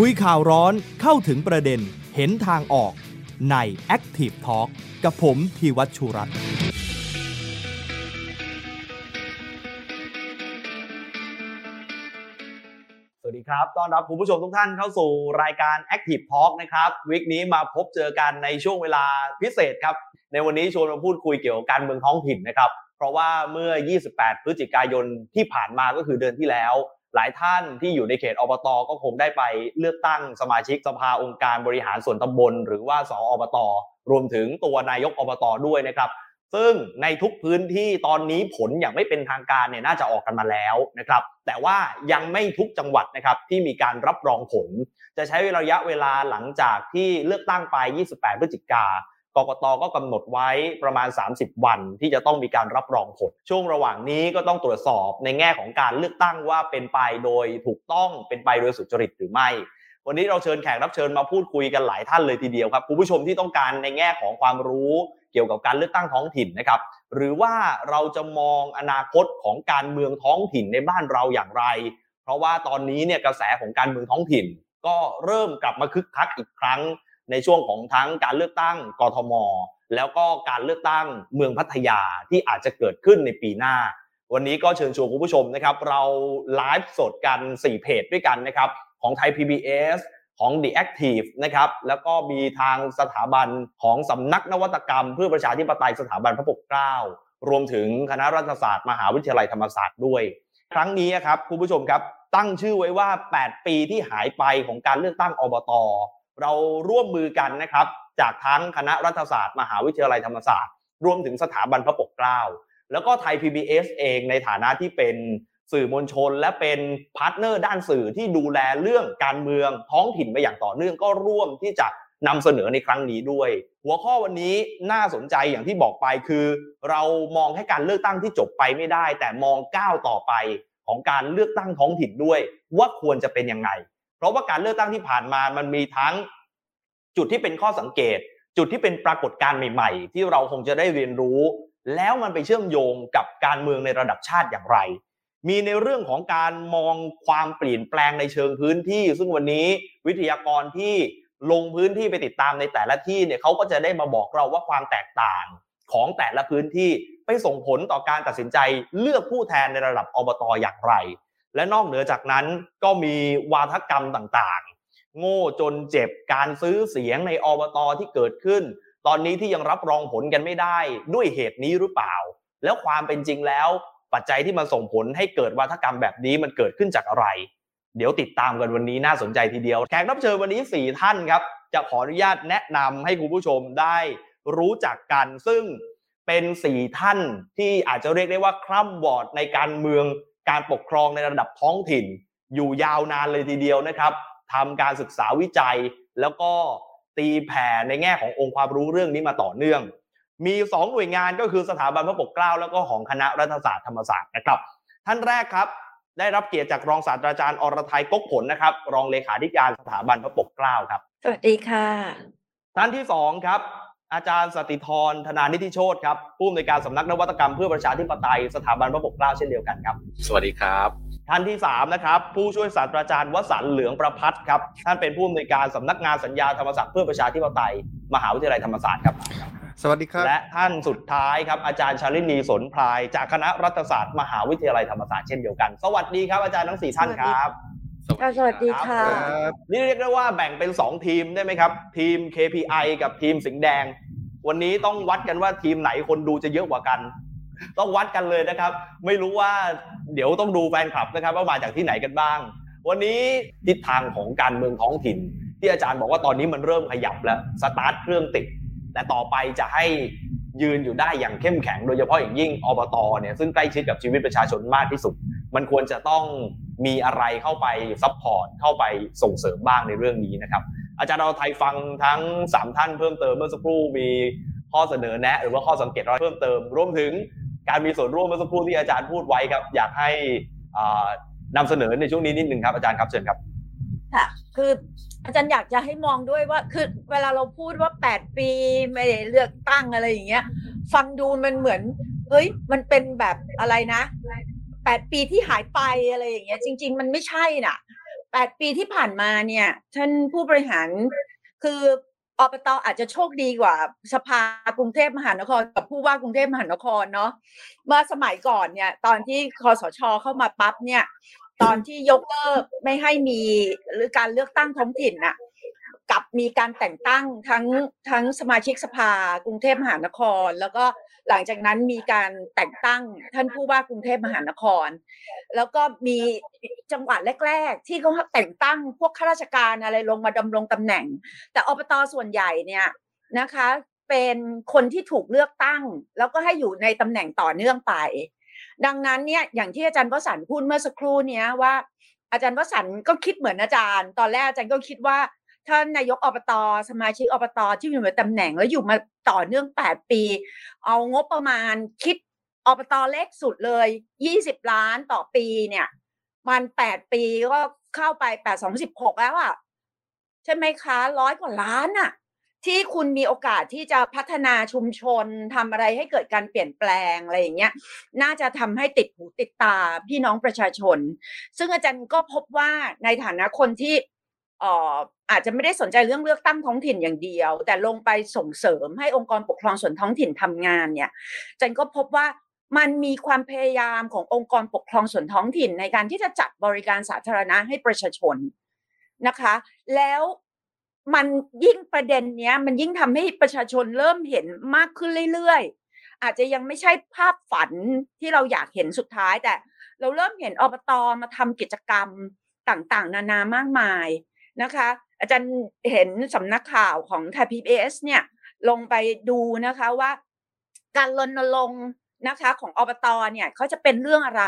คุยข่าวร้อนเข้าถึงประเด็นเห็นทางออกใน Active Talk กับผมธีวัชชุรัตน์สวัสดีครับ ต้อนรับคุณผู้ชมทุกท่านเข้าสู่รายการ Active Talk นะครับ วิกนี้มาพบเจอกันในช่วงเวลาพิเศษครับ ในวันนี้ชวนมาพูดคุยเกี่ยวกับการเมืองท้องถิ่นนะครับ เพราะว่าเมื่อ 28 พฤศจิกายนที่ผ่านมาก็คือเดือนที่แล้ว หลายท่านที่อยู่ในเขตอบตก็คงได้ไปเลือกตั้งสมาชิกสภาองค์การบริหารส่วนตำบล หรือว่าสออบตรวมถึงตัวนายกอบตด้วยนะครับ ซึ่งในทุกพื้นที่ตอนนี้ผลอย่างไม่เป็นทางการเนี่ยน่าจะออกกันมาแล้วนะครับ แต่ว่ายังไม่ทุกจังหวัดนะครับที่มีการรับรองผล จะใช้ระยะเวลาหลังจากที่เลือกตั้งไป 28 พฤศจิกา กกตก็กำหนดไว้ประมาณ 30 วันที่จะต้องมีการรับรองผล ช่วงระหว่างนี้ก็ต้องตรวจสอบในแง่ของการเลือกตั้งว่าเป็นไปโดยถูกต้องเป็นไปโดยสุจริตหรือไม่ วันนี้เราเชิญแขกรับเชิญมาพูดคุยกันหลายท่านเลยทีเดียวครับคุณผู้ชมที่ต้องการในแง่ของความรู้เกี่ยวกับการเลือกตั้งท้องถิ่นนะครับ หรือว่าเราจะมองอนาคตของการเมืองท้องถิ่นในบ้านเราอย่างไร เพราะว่าตอนนี้เนี่ยกระแสของการเมืองท้องถิ่น ก็เริ่มกลับมาคึกคักอีกครั้ง ในช่วงของทั้งการเลือกตั้งกทม แล้วก็การเลือกตั้งเมืองพัทยาที่อาจจะเกิดขึ้นในปีหน้า วันนี้ก็เชิญชวนคุณผู้ชมนะครับ เราไลฟ์สดกัน 4 เพจด้วยกันนะครับ ของไทย PBS ของ The Active นะครับ แล้วก็มีทางสถาบันของสำนักนวัตกรรม เพื่อประชาธิปไตยสถาบันพระปกเกล้ารวมถึงคณะรัฐศาสตร์มหาวิทยาลัยธรรมศาสตร์ด้วย ครั้งนี้ครับคุณผู้ชมครับตั้งชื่อไว้ว่า 8 ปีที่หายไปของการเลือกตั้งอบต เราร่วมมือกันนะครับจากทั้งคณะรัฐศาสตร์ มหาวิทยาลัยธรรมศาสตร์ รวมถึงสถาบันพระปกเกล้าแล้วก็ไทย PBS เองในฐานะที่เป็นสื่อมวลชน และเป็น partner ด้านสื่อที่ดูแลเรื่องการเมืองท้องถิ่นมาอย่างต่อเนื่องก็ร่วมที่จะนำเสนอในครั้งนี้ด้วย หัวข้อวันนี้น่าสนใจอย่างที่บอกไปคือ เรามองให้การเลือกตั้งที่จบไปไม่ได้ แต่มองก้าวต่อไปของการเลือกตั้งท้องถิ่นด้วย ว่าควรจะเป็นยังไง เพราะว่าการเลือกตั้งที่ผ่านมามันมีทั้ง จุดที่เป็นข้อสังเกต จุดที่เป็นปรากฏการณ์ใหม่ๆ ที่เราคงจะได้เรียนรู้ แล้วมันไปเชื่อมโยงกับการเมืองในระดับชาติอย่างไร มีในเรื่องของการมองความเปลี่ยนแปลงในเชิงพื้นที่ ซึ่งวันนี้วิทยากรที่ลงพื้นที่ไปติดตามในแต่ละที่เนี่ยเขาก็จะได้มาบอกเราว่าความแตกต่างของแต่ละพื้นที่ไปส่งผลต่อการตัดสินใจเลือกผู้แทนในระดับอบตอย่างไร และนอกเหนือจากนั้นก็มีวาทกรรมต่าง โง่จนเจ็บการซื้อเสียงในอบตที่เกิดขึ้น ตอนนี้ที่ยังรับรองผลกันไม่ได้ด้วยเหตุนี้หรือเปล่า แล้วความเป็นจริงแล้วปัจจัยที่มันส่งผลให้เกิดวาทกรรมแบบนี้มันเกิดขึ้นจากอะไร เดี๋ยวติดตามกันวันนี้น่าสนใจทีเดียวแขกรับเชิญวันนี้ 4 ท่านครับ จะขออนุญาตแนะนำให้คุณผู้ชมได้รู้จักกันซึ่งเป็น 4 ท่านที่อาจจะเรียกได้ว่าคร่ำวอดในการเมืองการปกครองในระดับท้องถิ่น อยู่ยาวนานเลยทีเดียวนะครับ ทำการศึกษาวิจัย แล้วก็ตีแผ่ในแง่ขององค์ความรู้เรื่องนี้มาต่อเนื่อง มี 2 หน่วยงานก็คือสถาบันพระปกเกล้าแล้วก็ของคณะรัฐศาสตร์ธรรมศาสตร์นะครับท่านแรกครับได้รับเกียรติจากรองศาสตราจารย์อรทัยกกผลนะครับ รองเลขาธิการสถาบันพระปกเกล้าครับ สวัสดีค่ะ ท่านที่สองครับ อาจารย์สติธรธนานิธิโชตครับผู้อำนวยการสำนักนวัตกรรมเพื่อประชาธิปไตยสถาบันพระปกเกล้าเช่นเดียวกันครับ สวัสดีครับ ท่านที่ 3 นะครับ ผู้ช่วยศาสตราจารย์วสันต์เหลืองประพัฒน์ครับ ท่านเป็นผู้อำนวยการสำนักงานสัญญาธรรมศาสตร์เพื่อประชาธิปไตย มหาวิทยาลัยธรรมศาสตร์ครับ สวัสดีครับ และท่านสุดท้ายครับอาจารย์ชาลินีสนพลายจากคณะรัฐศาสตร์ มหาวิทยาลัยธรรมศาสตร์เช่นเดียวกัน สวัสดีครับอาจารย์ทั้งสี่ท่านครับค่ะสวัสดีค่ะครับนี่เรียกได้ว่าแบ่งเป็น 2 ทีมได้ไหมครับ ทีม KPI กับทีมสิงห์แดง วันนี้ต้องวัดกันว่าทีมไหนคนดูจะเยอะกว่ากัน ต้องวัดกันเลยนะครับ ไม่รู้ว่าเดี๋ยวต้องดูแฟนคลับนะครับ ว่ามาจากที่ไหนกันบ้าง วันนี้ทิศทางของการเมืองท้องถิ่น ที่อาจารย์บอกว่าตอนนี้มันเริ่มขยับแล้วสตาร์ทเครื่องติด แต่ต่อไปจะให้ยืนอยู่ได้อย่างเข้มแข็งโดยเฉพาะอย่างยิ่งอบตเนี่ยซึ่งใกล้ชิดกับชีวิตประชาชนมากที่สุด มันควรจะต้องมีอะไรเข้าไป support เข้าไปส่งเสริมบ้างในเรื่องนี้นะครับ อาจารย์อรทัยฟังทั้ง 3 ท่านเพิ่มเติมเมื่อสักครู่มีข้อเสนอแนะ หรือว่าข้อสังเกตอะไรเพิ่มเติมรวมถึง การมีส่วนร่วมเมื่อสักครู่ที่อาจารย์พูดไว้ครับ อยากให้อ่านำเสนอในช่วงนี้นิดนึงครับอาจารย์ครับเชิญครับค่ะคืออาจารย์อยากจะให้มองด้วยว่าคือเวลาเราพูดว่า 8 ปีไม่ได้เลือกตั้งอะไรอย่างเงี้ย ฟังดูมันเหมือนเฮ้ยมันเป็นแบบอะไรนะ 8 ปีที่หายไปอะไรอย่างเงี้ย จริง ๆ มันไม่ใช่น่ะแปดปีที่ผ่านมาเนี่ยท่านผู้บริหารคือ อบตอาจจะโชคดีกว่า สภากรุงเทพมหานครกับผู้ว่ากรุงเทพมหานครเนาะเมื่อสมัยก่อนเนี่ย ตอนที่คอสชเข้ามาปั๊บเนี่ย ตอนที่ยกเลิกไม่ให้มีหรือการเลือกตั้งท้องถิ่นน่ะกับมีการแต่งตั้งทั้งทั้งสมาชิกสภากรุงเทพมหานคร แล้วก็ หลังจากนั้นมีการแต่งตั้งท่านผู้ว่ากรุงเทพมหานคร แล้วก็มีจังหวัดแรก ๆ ที่เขาแต่งตั้งพวกข้าราชการอะไรลงมาดำรงตำแหน่ง แต่อบตส่วนใหญ่เนี่ยนะคะ เป็นคนที่ถูกเลือกตั้ง แล้วก็ให้อยู่ในตำแหน่งต่อเนื่องไป ดังนั้นเนี่ยอย่างที่อาจารย์วสันพูดเมื่อสักครู่เนี้ยว่า อาจารย์วสันก็คิดเหมือนอาจารย์ ตอนแรกอาจารย์ก็คิดว่า ท่านนายกอบตสมาชิกอบตที่อยู่ในตำแหน่งแล้วอยู่มาต่อเนื่องแปดปี เอางบประมาณคิดอบตเล็กสุดเลยยี่สิบล้านต่อปีเนี่ย มันแปดปีก็เข้าไปแปดสองสิบหกแล้วอะ ใช่ไหมคะร้อยกว่าล้านอะ ที่คุณมีโอกาสที่จะพัฒนาชุมชนทำอะไรให้เกิดการเปลี่ยนแปลงอะไรอย่างเงี้ย น่าจะทำให้ติดหูติดตาพี่น้องประชาชน ซึ่งอาจารย์ก็พบว่าในฐานะคนที่ อาจจะไม่ได้สนใจเรื่องเลือกตั้งท้องถิ่นอย่างเดียว แต่ลงไปส่งเสริมให้องค์กรปกครองส่วนท้องถิ่นทำงานเนี่ยจารย์ก็พบว่ามันมีความพยายามขององค์กรปกครองส่วนท้องถิ่นในการที่จะจัดบริการสาธารณะให้ประชาชนนะคะ แล้วมันยิ่งประเด็นเนี้ย มันยิ่งทำให้ประชาชนเริ่มเห็นมากขึ้นเรื่อยๆ อาจจะยังไม่ใช่ภาพฝันที่เราอยากเห็นสุดท้าย แต่เราเริ่มเห็นอบตมาทำกิจกรรมต่างๆ นานามากมาย นะคะ อาจารย์เห็นสำนักข่าวของไทยพีบีเนี่ยลงไปดูนะคะว่า การรณรงค์นะคะของอบตเนี่ยเขาจะเป็นเรื่องอะไร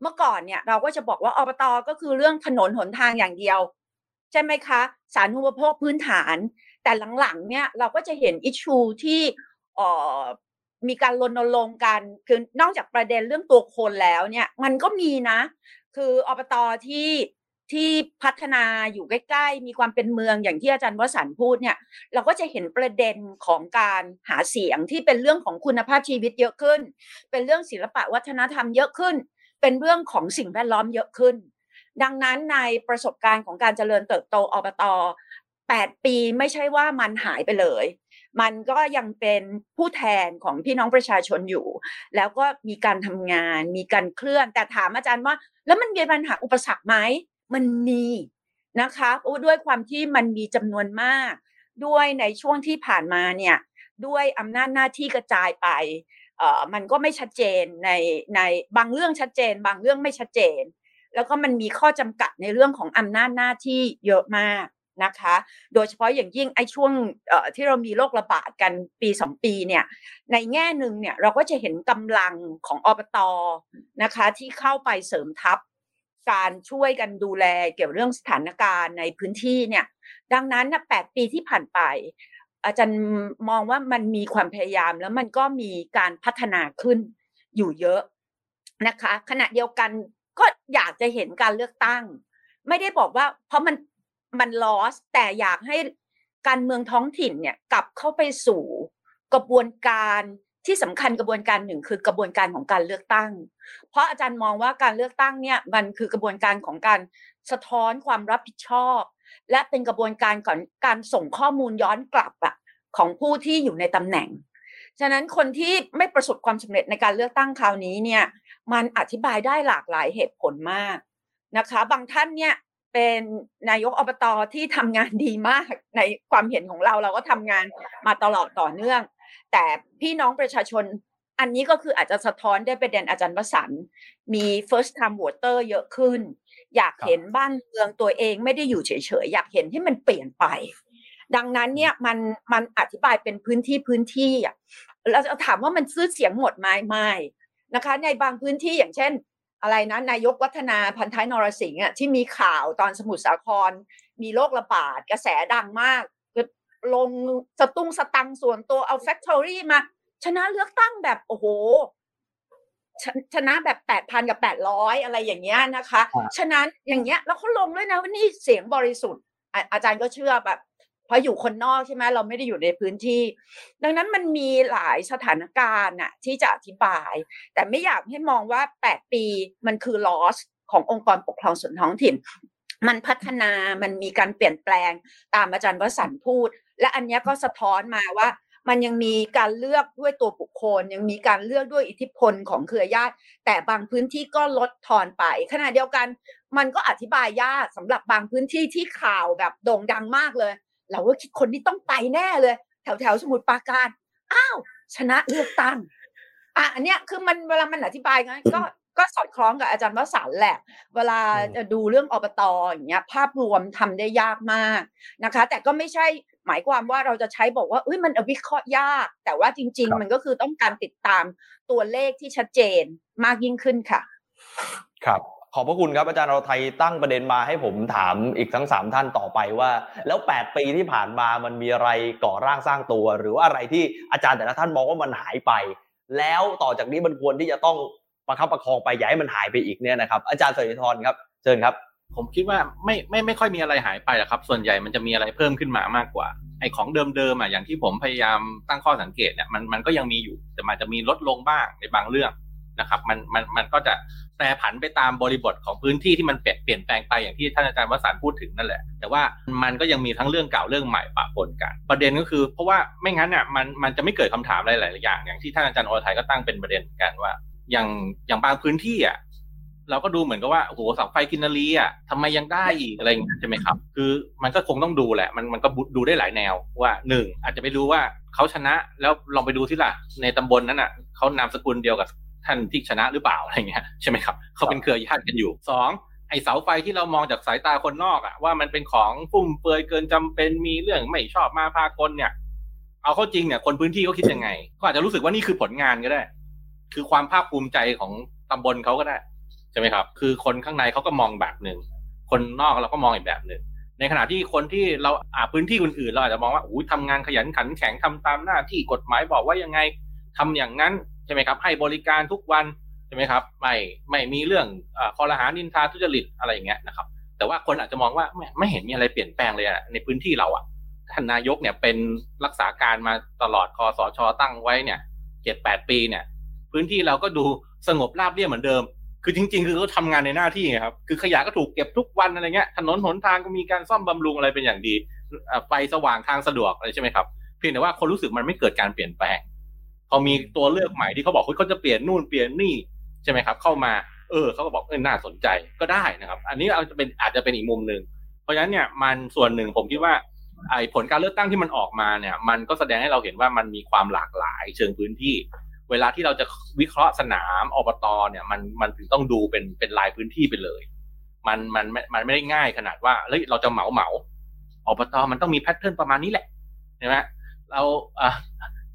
เมื่อก่อนเนี่ยเราก็จะบอกว่าอบตก็คือเรื่องถนนหนทางอย่างเดียว ใช่ไหมคะสาธารณูปโภคพื้นฐาน แต่หลังๆเนี่ยเราก็จะเห็นอิชูที่ออมีการรณรงค์กันคือนอกจากประเด็นเรื่องตัวคนแล้วเนี่ย มันก็มีนะ คืออบตที่ ที่พัฒนาอยู่ใกล้ๆ มีความเป็นเมืองอย่างที่อาจารย์วสันพูดเนี่ย เราก็จะเห็นประเด็นของการหาเสียงที่เป็นเรื่องของคุณภาพชีวิตเยอะขึ้น เป็นเรื่องศิลปะวัฒนธรรมเยอะขึ้น เป็นเรื่องของสิ่งแวดล้อมเยอะขึ้น ดังนั้นในประสบการณ์ของการเจริญเติบโตอบต8 ปีไม่ใช่ว่ามันหายไปเลย มันก็ยังเป็นผู้แทนของพี่น้องประชาชนอยู่ แล้วก็มีการทำงาน มีการเคลื่อน แต่ถามอาจารย์ว่า แล้วมันมีปัญหาอุปสรรคไหม มันมีนะคะด้วยความที่มันมีจำนวนมาก ด้วยในช่วงที่ผ่านมาเนี่ยด้วยอำนาจหน้าที่กระจายไปเอ่อมันก็ไม่ชัดเจนในในบางเรื่องชัดเจน บางเรื่องไม่ชัดเจน แล้วก็มันมีข้อจำกัดในเรื่องของอำนาจหน้าที่เยอะมากนะคะ โดยเฉพาะอย่างยิ่งไอ้ช่วงที่เรามีโรคระบาดกันปีสองปีเนี่ย ในแง่หนึ่งเนี่ยเราก็จะเห็นกำลังของอบตนะคะที่เข้าไปเสริมทัพ การช่วยกันดูแลเกี่ยวเรื่องสถานการณ์ในพื้นที่เนี่ย ดังนั้นนะแปดปีที่ผ่านไป อาจารย์มองว่ามันมีความพยายามแล้วมันก็มีการพัฒนาขึ้นอยู่เยอะนะคะ ขณะเดียวกันก็อยากจะเห็นการเลือกตั้ง ไม่ได้บอกว่า เพราะมันมันลอสแต่อยากให้การเมืองท้องถิ่นเนี่ยกลับเข้าไปสู่กระบวนการ ที่สำคัญกระบวนการหนึ่งคือกระบวนการของการเลือกตั้ง เพราะอาจารย์มองว่าการเลือกตั้งเนี่ยมันคือกระบวนการของการสะท้อนความรับผิดชอบ และเป็นกระบวนการก่อนการส่งข้อมูลย้อนกลับอะของผู้ที่อยู่ในตำแหน่ง ฉะนั้นคนที่ไม่ประสบความสำเร็จในการเลือกตั้งคราวนี้เนี่ยมันอธิบายได้หลากหลายเหตุผลมากนะคะ บางท่านเนี่ยเป็นนายกอบตที่ทำงานดีมากในความเห็นของเราเราก็ทำงานมาตลอดต่อเนื่อง แต่พี่น้องประชาชนอันนี้ก็คืออาจจะสะท้อนได้ประเด็นอาจารย์วสันมี first time voter เยอะขึ้น อยากเห็นบ้านเมืองตัวเองไม่ได้อยู่เฉยๆ อยากเห็นให้มันเปลี่ยนไป ดังนั้นเนี่ยมันมันอธิบายเป็นพื้นที่พื้นที่อะเราจะถามว่ามันซื้อเสียงหมดไหมไม่นะคะ ในบางพื้นที่อย่างเช่น อะไรนะนายกวัฒนาพันท้ายนรสิงห์อะที่มีข่าวตอนสมุทรสาคร มีโรคระบาดกระแสดังมาก ลงสตุ้งสตังส่วนตัวเอาแฟคทอรี่มา ชนะเลือกตั้งแบบโอ้โหชชนะแบบแปดพันกับแปดร้อยอะไรอย่างเงี้ยนะคะ ฉะนั้นอย่างเงี้ยแล้วเขาลงด้วยนะว่านี่เสียงบริสุทธิ์ อาจารย์ก็เชื่อแบบเพราะอยู่คนนอกใช่ไหมเราไม่ได้อยู่ในพื้นที่ ดังนั้นมันมีหลายสถานการณ์น่ะที่จะอธิบาย แต่ไม่อยากให้มองว่าแปดปีมันคือ loss ขององค์กรปกครองส่วนท้องถิ่น มันพัฒนามันมีการเปลี่ยนแปลงตามอาจารย์วสันพูด และอันนี้ก็สะท้อนมาว่า มันยังมีการเลือกด้วยตัวบุคคล ยังมีการเลือกด้วยอิทธิพลของเครือญาติ แต่บางพื้นที่ก็ลดทอนไปขณะเดียวกัน มันก็อธิบายยากสำหรับบางพื้นที่ที่ข่าวแบบโด่งดังมากเลย เราก็คิดคนนี้ต้องไปแน่เลย แถวแถวสมุทรปราการอ้าวชนะเลือกตั้งอะอันเนี้ยคือมันเวลามันอธิบายไงก็ ก็สอดคล้องกับอาจารย์วสันต์แหละ เวลาอืมจะดูเรื่องอบตอย่างเงี้ยภาพรวมทำได้ยากมากนะคะ แต่ก็ไม่ใช่หมายความว่าเราจะใช้บอกว่าเอ้ยมันวิเคราะห์ยาก แต่ว่าจริง ๆ มันก็คือต้องการติดตามตัวเลขที่ชัดเจนมากยิ่งขึ้นค่ะ ครับขอบพระคุณครับอาจารย์เราไทยตั้งประเด็นมาให้ผมถามอีกทั้งสามท่านต่อไปว่า แล้ว 8 ปีที่ผ่านมามันมีอะไรก่อร่างสร้างตัว หรือว่าอะไรที่อาจารย์แต่ละท่านมองว่ามันหายไป แล้วต่อจากนี้มันควรที่จะต้อง ประคับประคองไปอย่าให้มันหายไปอีกเนี่ยนะครับ อาจารย์สริธรครับเชิญครับ ผมคิดว่าไม่ไม่ไม่ค่อยมีอะไรหายไปหรอกครับ ส่วนใหญ่มันจะมีอะไรเพิ่มขึ้นมามากกว่าไอ้ของเดิมๆอะอย่างที่ผมพยายามตั้งข้อสังเกตเนี่ยมันมันก็ยังมีอยู่ แต่มันจะมีลดลงบ้างในบางเรื่องนะครับมันมันมันก็จะแปรผันไปตามบริบทของพื้นที่ที่มันเปลี่ยนแปลงไปอย่างที่ท่านอาจารย์วสันต์พูดถึงนั่นแหละ แต่ว่ามันก็ยังมีทั้งเรื่องเก่าเรื่องใหม่ปะปนกัน ประเด็นก็คือ เพราะว่าไม่งั้นเนี่ยมันมันจะไม่เกิดคำถามอะไรหลายๆอย่างอย่างที่ท่านอาจารย์อรไทยก็ตั้งเป็นประเด็นกันว่า อย่างอย่างบางพื้นที่อะเราก็ดูเหมือนกับว่าโอ้โหเสาไฟกินนารีอะทำไมยังได้อีกอะไรอย่างเงี้ยใช่ไหมครับ คือมันก็คงต้องดูแหละ มันมันก็ดูได้หลายแนวว่าหนึ่งอาจจะไปดูว่าเขาชนะแล้วลองไปดูที่ล่ะ ในตำบลนั้นอะเขานามสกุลเดียวกับท่านที่ชนะหรือเปล่าอะไรเงี้ยใช่ไหมครับเขาเป็นเครือญาติกันอยู่สองไอเสาไฟที่เรามองจากสายตาคนนอกอะว่ามันเป็นของฟุ่มเฟือยเกินจำเป็นมีเรื่องไม่ชอบมาพากลเนี่ย เอาเข้าจริงเนี่ยคนพื้นที่เขาคิดยังไงเขาอาจจะรู้สึกว่านี่คือผลงานก็ได้ คือความภาคภูมิใจของตำบลเขาก็ได้ใช่ไหมครับ คือคนข้างในเขาก็มองแบบหนึ่งคนนอกเราก็มองอีกแบบหนึ่งในขณะที่คนที่เราอ่าพื้นที่อื่นๆเราอาจจะมองว่าอู้ทำงานขยันขันแข็งทำตามหน้าที่กฎหมายบอกว่ายังไงทำอย่างนั้นใช่ไหมครับ ให้บริการทุกวันใช่ไหมครับ ไม่ไม่มีเรื่องอคอรหานินทาทุจริตอะไรอย่างเงี้ยนะครับ แต่ว่าคนอาจจะมองว่าไม่ไม่เห็นมีอะไรเปลี่ยนแปลงเลยอะในพื้นที่เราอะท่านนายกเนี่ยเป็นรักษาการมาตลอดคอสชตั้งไว้เนี่ยเจ็ดแปดปีเนี่ย พื้นที่เราก็ดูสงบราบเรียบเหมือนเดิม คือจริง ๆ คือเขาทำงานในหน้าที่ไงครับ คือขยะก็ถูกเก็บทุกวันอะไรเงี้ย ถนนหนทางก็มีการซ่อมบำรุงอะไรเป็นอย่างดีไฟสว่างทางสะดวกอะไรใช่ไหมครับ เพียงแต่ว่าคนรู้สึกมันไม่เกิดการเปลี่ยนแปลง พอมีตัวเลือกใหม่ที่เขาบอกว่าเขาจะเปลี่ยนนู่นเปลี่ยนนี่ใช่ไหมครับ เข้ามาเออเขาก็บอกเออน่าสนใจก็ได้นะครับ อันนี้อาจจะเป็นอาจจะเป็นอีกมุมหนึ่งเพราะฉะนั้นเนี่ยมันส่วนหนึ่งผมคิดว่าไอ้ผลการเลือกตั้งที่มันออกมาเนี่ย มันก็แสดงให้เราเห็นว่ามันมีความหลากหลายเชิงพื้นที่ เวลาที่เราจะวิเคราะห์สนามอบตเนี่ยมันมันถึงต้องดูเป็นเป็นลายพื้นที่ไปเลย มันมันมันไม่ได้ง่ายขนาดว่าเฮ้ยเราจะเหมาเหมาอบตมันต้องมีแพทเทิร์นประมาณนี้แหละใช่ไหมเราอะ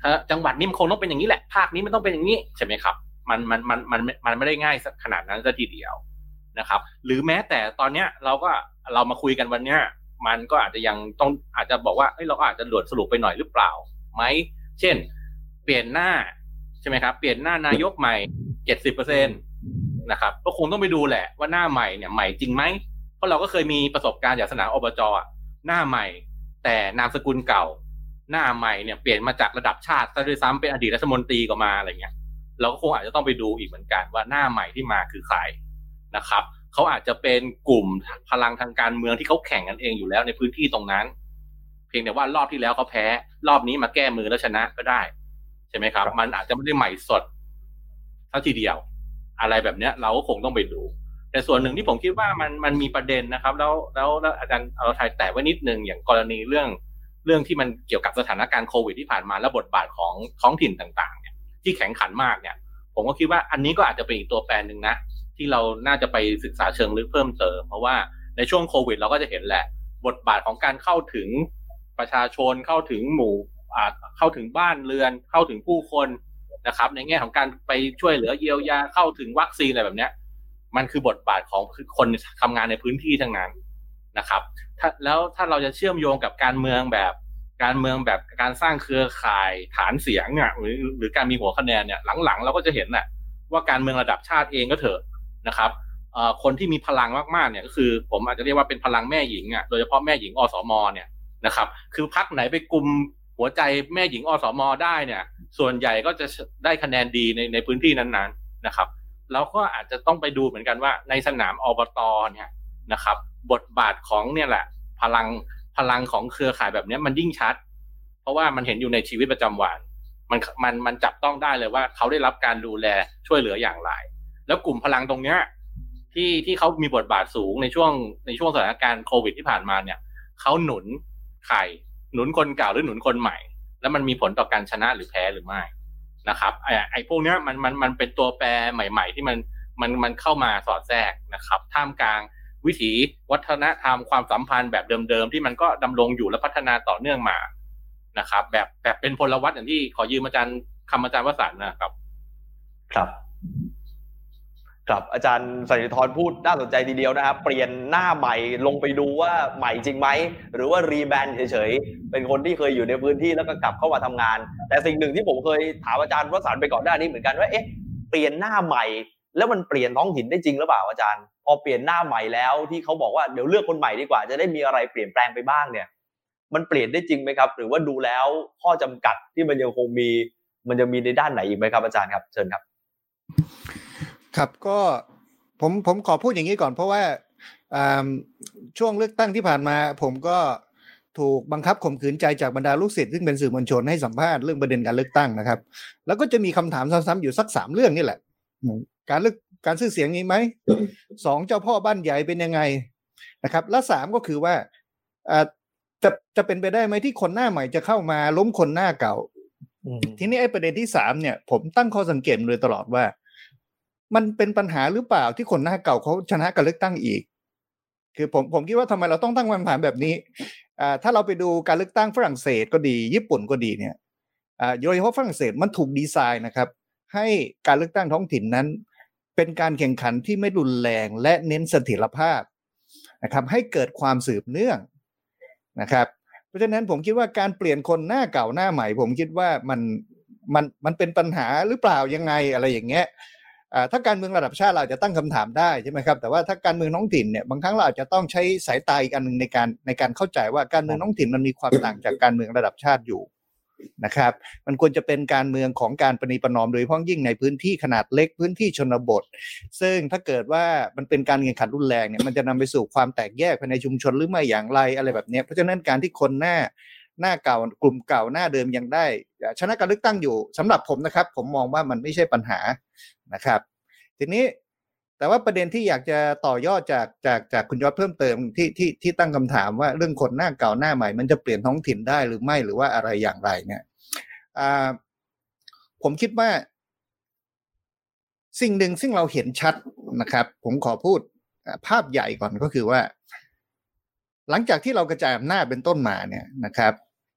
ถ้าจังหวัดนี้มันคงต้องเป็นอย่างนี้แหละ ภาคนี้มันต้องเป็นอย่างนี้ใช่ไหมครับ มันมันมันมันมันไม่ได้ง่ายขนาดนั้นซะทีเดียวนะครับ หรือแม้แต่ตอนเนี้ยเราก็เรามาคุยกันวันเนี้ยมันก็อาจจะยังต้องอาจจะบอกว่าเอ้ยเราอาจจะด่วนสรุปไปหน่อยหรือเปล่าไหมเช่น เปลี่ยนหน้า ใช่ไหมครับเปลี่ยนหน้านายกใหม่เจ็ดสิบเปอร์เซ็นตนะครับก็คงต้องไปดูแหละว่าหน้าใหม่เนี่ยใหม่จริงไหมเพราะเราก็เคยมีประสบการณ์จากสนามอบจอะหน้าใหม่ แต่นามสกุลเก่า หน้าใหม่เนี่ยเปลี่ยนมาจากระดับชาติซะด้วยซ้ำเป็นอดีตรัฐมนตรีก็มาอะไรเงี้ยเราก็คงอาจจะต้องไปดูอีกเหมือนกันว่าหน้าใหม่ที่มาคือใครนะครับเขาอาจจะเป็นกลุ่มพลังทางการเมืองที่เขาแข่งกันเองอยู่แล้วในพื้นที่ตรงนั้น เพียงแต่ว่ารอบที่แล้วเขาแพ้ รอบนี้มาแก้มือแล้วชนะก็ได้ ช่ไหมครับครับ มันอาจจะไม่ได้ใหม่สดเท่าทีเดียว อะไรแบบเนี้ย เราก็คงต้องไปดู แต่ส่วนหนึ่งที่ผมคิดว่ามันมันมีประเด็นนะครับ แล้วแล้วแล้วอาจารย์เอาไทยแต่ไว้นิดนึงอย่างกรณีเรื่อง เรื่องที่มันเกี่ยวกับสถานการณ์โควิดที่ผ่านมาและบทบาทของท้องถิ่นต่างๆ เนี่ย ที่แข็งขันมากเนี่ย ผมก็คิดว่าอันนี้ก็อาจจะเป็นอีกตัวแปรหนึ่งนะ ที่เราน่าจะไปศึกษาเชิงลึกเพิ่มเติม เพราะว่าในช่วงโควิด เราก็จะเห็นแหละ บทบาทของการเข้าถึงประชาชนเข้าถึงหมู่อ่า เข้าถึงบ้านเรือนเข้าถึงผู้คนนะครับ ในแง่ของการไปช่วยเหลือเยียวยาเข้าถึงวัคซีนอะไรแบบเนี้ย มันคือบทบาทของคนทำงานในพื้นที่ทั้งนั้นนะครับถ้าแล้วถ้าเราจะเชื่อมโยงกับการเมืองแบบการเมืองแบบการสร้างเครือข่ายฐานเสียงเนี่ยหรือหรือการมีหัวคะแนนเนี่ยหลังๆ เราก็จะเห็นแหละว่าการเมืองระดับชาติเองก็เถอะนะครับคนที่มีพลังมากๆเนี่ยก็คือ ผมอาจจะเรียกว่าเป็นพลังแม่หญิงอะโดยเฉพาะแม่หญิงอสมเนี่ยนะครับ คือพักไหนไปกลุ่ม หัวใจแม่หญิงอสมได้เนี่ย ส่วนใหญ่ก็จะได้คะแนนดีในในพื้นที่นั้นๆนะครับแล้วก็อาจจะต้องไปดูเหมือนกันว่าในสนามอบตเนี่ยนะครับ บทบาทของเนี่ยแหละ พลังพลังของเครือข่ายแบบนี้มันยิ่งชัด เพราะว่ามันเห็นอยู่ในชีวิตประจำวันมันมันมันจับต้องได้เลยว่าเขาได้รับการดูแลช่วยเหลืออย่างไร แล้วกลุ่มพลังตรงเนี้ยที่ที่เขามีบทบาทสูงในช่วงในช่วงสถานการณ์โควิดที่ผ่านมาเนี่ยเขาหนุนใคร หนุนคนเก่าหรือหนุนคนใหม่ แล้วมันมีผลต่อการชนะหรือแพ้หรือไม่นะครับไอ้ไอ้พวกเนี้ยมันมันมันเป็นตัวแปรใหม่ ๆ ที่มันมันมันเข้ามาสอดแทรกนะครับ ท่ามกลางวิถีวัฒนธรรมความสัมพันธ์แบบเดิมๆที่มันก็ดำรงอยู่และพัฒนาต่อเนื่องมานะครับ แบบแบบเป็นพลวัตอย่างที่ขอยืมอาจารย์คำอาจารย์วสันนะครับ ครับ ครับอาจารย์สันติธรพูดน่าสนใจทีเดียวนะครับ เปลี่ยนหน้าใหม่ลงไปดูว่าใหม่จริงไหม หรือว่ารีแบรนด์เฉยๆ เป็นคนที่เคยอยู่ในพื้นที่แล้วก็กลับเข้ามาทำงาน แต่สิ่งหนึ่งที่ผมเคยถามอาจารย์วสันไปก่อนหน้านี้เหมือนกันว่าเอ๊ะเปลี่ยนหน้าใหม่ แล้วมันเปลี่ยนท้องถิ่นได้จริงหรือเปล่าอาจารย์ พอเปลี่ยนหน้าใหม่แล้วที่เขาบอกว่าเดี๋ยวเลือกคนใหม่ดีกว่า จะได้มีอะไรเปลี่ยนแปลงไปบ้างเนี่ย มันเปลี่ยนได้จริงไหมครับ หรือว่าดูแล้วข้อจำกัดที่มันยังคงมีมันจะมีในด้านไหนอีกไหมครับอาจารย์ครับเชิญครับ ครับก็ผมผมขอพูดอย่างนี้ก่อนเพราะว่าช่วงเลือกตั้งที่ผ่านมาผมก็ถูกบังคับข่มขืนใจจากบรรดาลูกศิษย์ซึ่งเป็นสื่อมวลชนให้สัมภาษณ์เรื่องประเด็นการเลือกตั้งนะครับ แล้วก็จะมีคำถามซ้ำๆอยู่สักสามเรื่องนี่แหละ การเลือกการซื้อเสียงนี้ไหมสองเจ้าพ่อบ้านใหญ่เป็นยังไงนะครับ และสามก็คือว่าจะจะเป็นไปได้ไหมที่คนหน้าใหม่จะเข้ามาล้มคนหน้าเก่า ทีนี้ไอ้ประเด็นที่สามเนี่ย ผมตั้งข้อสังเกตเลยตลอดว่า มันเป็นปัญหาหรือเปล่าที่คนหน้าเก่าเขาชนะการเลือกตั้งอีก คือผมผมคิดว่าทำไมเราต้องตั้งคำถามแบบนี้อ่าถ้าเราไปดูการเลือกตั้งฝรั่งเศสก็ดี ญี่ปุ่นก็ดีเนี่ยอ่าโดยเฉพาะฝรั่งเศสมันถูกดีไซน์นะครับ ให้การเลือกตั้งท้องถิ่นนั้น เป็นการแข่งขันที่ไม่รุนแรงและเน้นเสถียรภาพนะครับให้เกิดความสืบเนื่องนะครับ เพราะฉะนั้นผมคิดว่าการเปลี่ยนคนหน้าเก่าหน้าใหม่ ผมคิดว่ามันมันมันเป็นปัญหาหรือเปล่ายังไงอะไรอย่างเงี้ย ถ้าการเมืองระดับชาติเราจะตั้งคำถามได้ใช่ไหมครับแต่ว่าถ้าการเมืองท้องถิ่นเนี่ยบางครั้งเราอาจจะต้องใช้สายตาอีกอันหนึ่งในการในการเข้าใจว่าการเมืองท้องถิ่นมันมีความต่างจากการเมืองระดับชาติอยู่นะครับ มันควรจะเป็นการเมืองของการปณีประนอมโดยเฉพาะยิ่งในพื้นที่ขนาดเล็กพื้นที่ชนบท ซึ่งถ้าเกิดว่ามันเป็นการแข่งขันรุนแรงเนี่ยมันจะนำไปสู่ความแตกแยกภายในชุมชนหรือไม่อย่างไรอะไรแบบนี้เพราะฉะนั้นการที่คนหน้าหน้าเก่ากลุ่มเก่าหน้าเดิมยังได้ ชนะการเลือกตั้งอยู่สำหรับผมนะครับ ผมมองว่ามันไม่ใช่ปัญหา นะครับ ทีนี้แต่ว่าประเด็นที่อยากจะต่อยอดจากจากจากคุณยอดเพิ่มเติมที่ที่ที่ตั้งคำถามว่าเรื่องคนหน้าเก่าหน้าใหม่ มันจะเปลี่ยนท้องถิ่นได้หรือไม่หรือว่าอะไรอย่างไรเนี่ยผมคิดว่า สิ่งหนึ่งซึ่งเราเห็นชัดนะครับ ผมขอพูดภาพใหญ่ก่อนก็คือว่า หลังจากที่เรากระจายอำนาจเป็นต้นมาเนี่ยนะครับ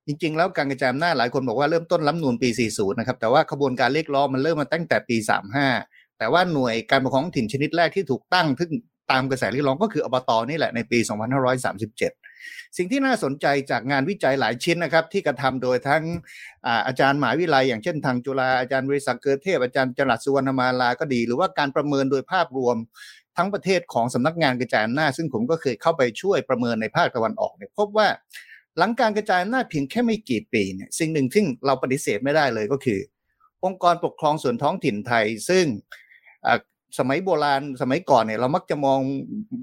จริงๆ แล้วการกระจายอำนาจหลายคนบอกว่าเริ่มต้นรัฐนูนปี 40 นะครับ แต่ว่าขบวนการเรียกร้องมันเริ่มมาตั้งแต่ปี 35 แต่ว่าหน่วยการปกครองถิ่นชนิดแรกที่ถูกตั้งทึ่งตามกระแสเรียกร้องก็คืออบตนี่แหละในปี 2537 สิ่งที่น่าสนใจจากงานวิจัยหลายชิ้นนะครับ ที่กระทำโดยทั้งอาจารย์หมหาวิทยาลัย อย่างเช่นทางจุฬาอาจารย์วิศักเกิดเทพอาจารย์จรัสสุวรรณมาลาก็ดี หรือว่าการประเมินโดยภาพรวมทั้งประเทศของสำนักงานกระจายอำนาจซึ่งผมก็เคยเข้าไปช่วยประเมินในภาคตะวันออกเนี่ยพบว่า หลังการกระจายอำนาจเพียงแค่ไม่กี่ปีเนี่ยสิ่งหนึ่งที่เราปฏิเสธไม่ได้เลยก็คือ องค์กรปกครองส่วนท้องถิ่นไทย ซึ่งสมัยโบราณสมัยก่อนเนี่ยเรามักจะมอง